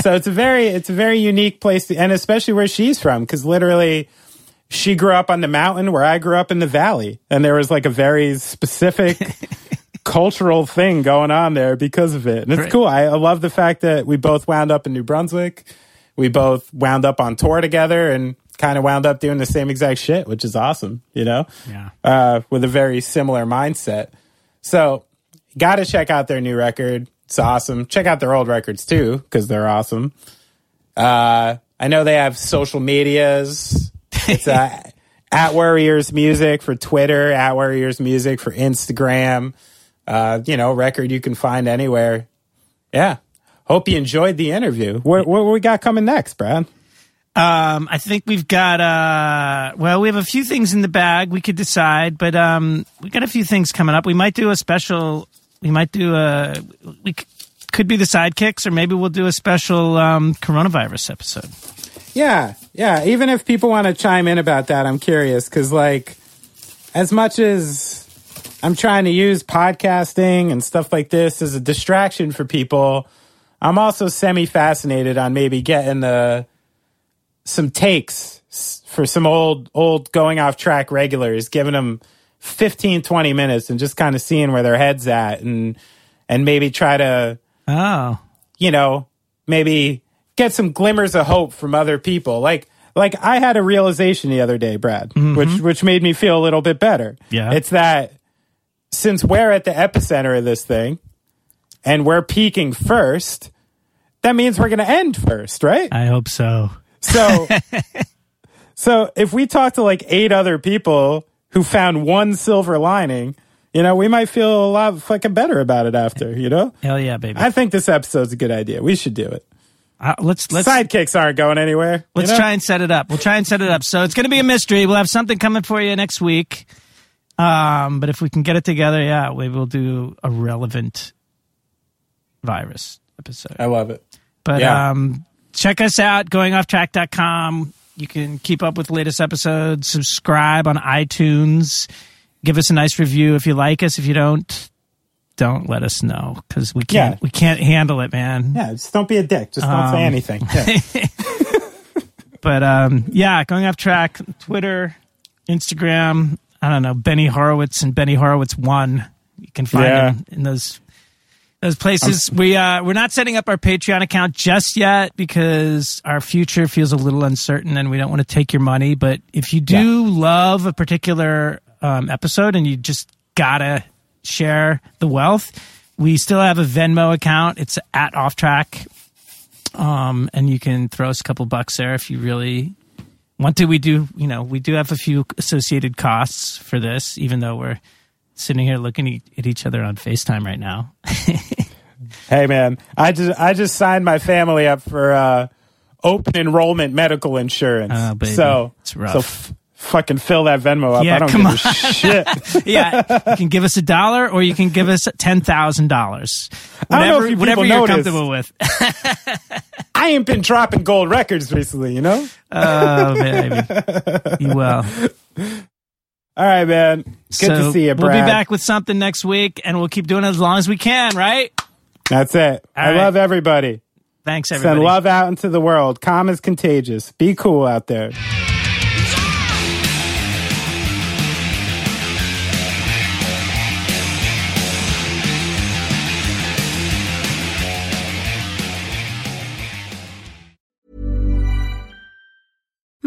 so it's a very, it's a very unique place, to, and especially where she's from, because literally, she grew up on the mountain where I grew up in the valley, and there was like a very specific cultural thing going on there because of it, and it's Right. cool. I, I love the fact that we both wound up in New Brunswick. We both wound up on tour together, and kind of wound up doing the same exact shit, which is awesome. You know Yeah. uh, with a very similar mindset. So, got to check out their new record. It's awesome. Check out their old records too, because they're awesome. Uh, I know they have social medias. It's uh, at Worriers Music for Twitter, at Worriers Music for Instagram. Uh, you know, record you can find anywhere. Yeah. Hope you enjoyed the interview. What, what we got coming next, Brad? Um, I think we've got uh, well, we have a few things in the bag. We could decide, but um, we got a few things coming up. We might do a special. We might do a. We c- could be the sidekicks, or maybe we'll do a special um, coronavirus episode. Yeah, yeah. Even if people want to chime in about that, I'm curious because, like, as much as I'm trying to use podcasting and stuff like this as a distraction for people, I'm also semi fascinated on maybe getting uh, some takes for some old, old going off track regulars, giving them 15, 20 minutes and just kind of seeing where their head's at and and maybe try to Oh, you know, maybe get some glimmers of hope from other people. Like like I had a realization the other day, Brad, mm-hmm. which which made me feel a little bit better. Yeah. It's that since we're at the epicenter of this thing and we're peaking first, that means we're going to end first, right? I hope so. So So if we talk to like eight other people who found one silver lining, you know, we might feel a lot fucking better about it after, you know? Hell yeah, baby. I think this episode's a good idea. We should do it. Uh, let's let's Sidekicks aren't going anywhere. let's know? try and set it up. We'll try and set it up. So it's going to be a mystery. We'll have something coming for you next week. Um, but if we can get it together, yeah, we will do a relevant virus episode. I love it. But Yeah. um, check us out, goingofftrack.com. You can keep up with the latest episodes, subscribe on iTunes, give us a nice review if you like us. If you don't, don't let us know because we can't Yeah. we can't handle it, man. Yeah, just don't be a dick. Just don't Um, say anything. Yeah. But um, yeah, going off track, Twitter, Instagram. I don't know Benny Horowitz and Benny Horowitz one. You can find Yeah. him in those those places. we uh, we're not setting up our Patreon account just yet because our future feels a little uncertain, and we don't want to take your money. But if you do love a particular um, episode and you just gotta share the wealth, we still have a Venmo account. It's at Off Track um, and you can throw us a couple bucks there if you really want to. We do, you know, we do have a few associated costs for this, even though we're sitting here looking at each other on FaceTime right now. hey man, I just I just signed my family up for uh, open enrollment medical insurance. Oh. So It's rough. So f- fucking fill that Venmo up. Yeah, I don't come give on. a shit. yeah, you can give us a dollar or you can give us ten thousand dollars. I don't know Whatever, you whatever you're notice. comfortable with. I ain't been dropping gold records recently, you know? Oh, baby. You will. All right, man. Good so to see you, Brad. We'll be back with something next week, and we'll keep doing it as long as we can, right? That's it. All I right. love everybody. Thanks, everybody. Send love out into the world. Calm is contagious. Be cool out there.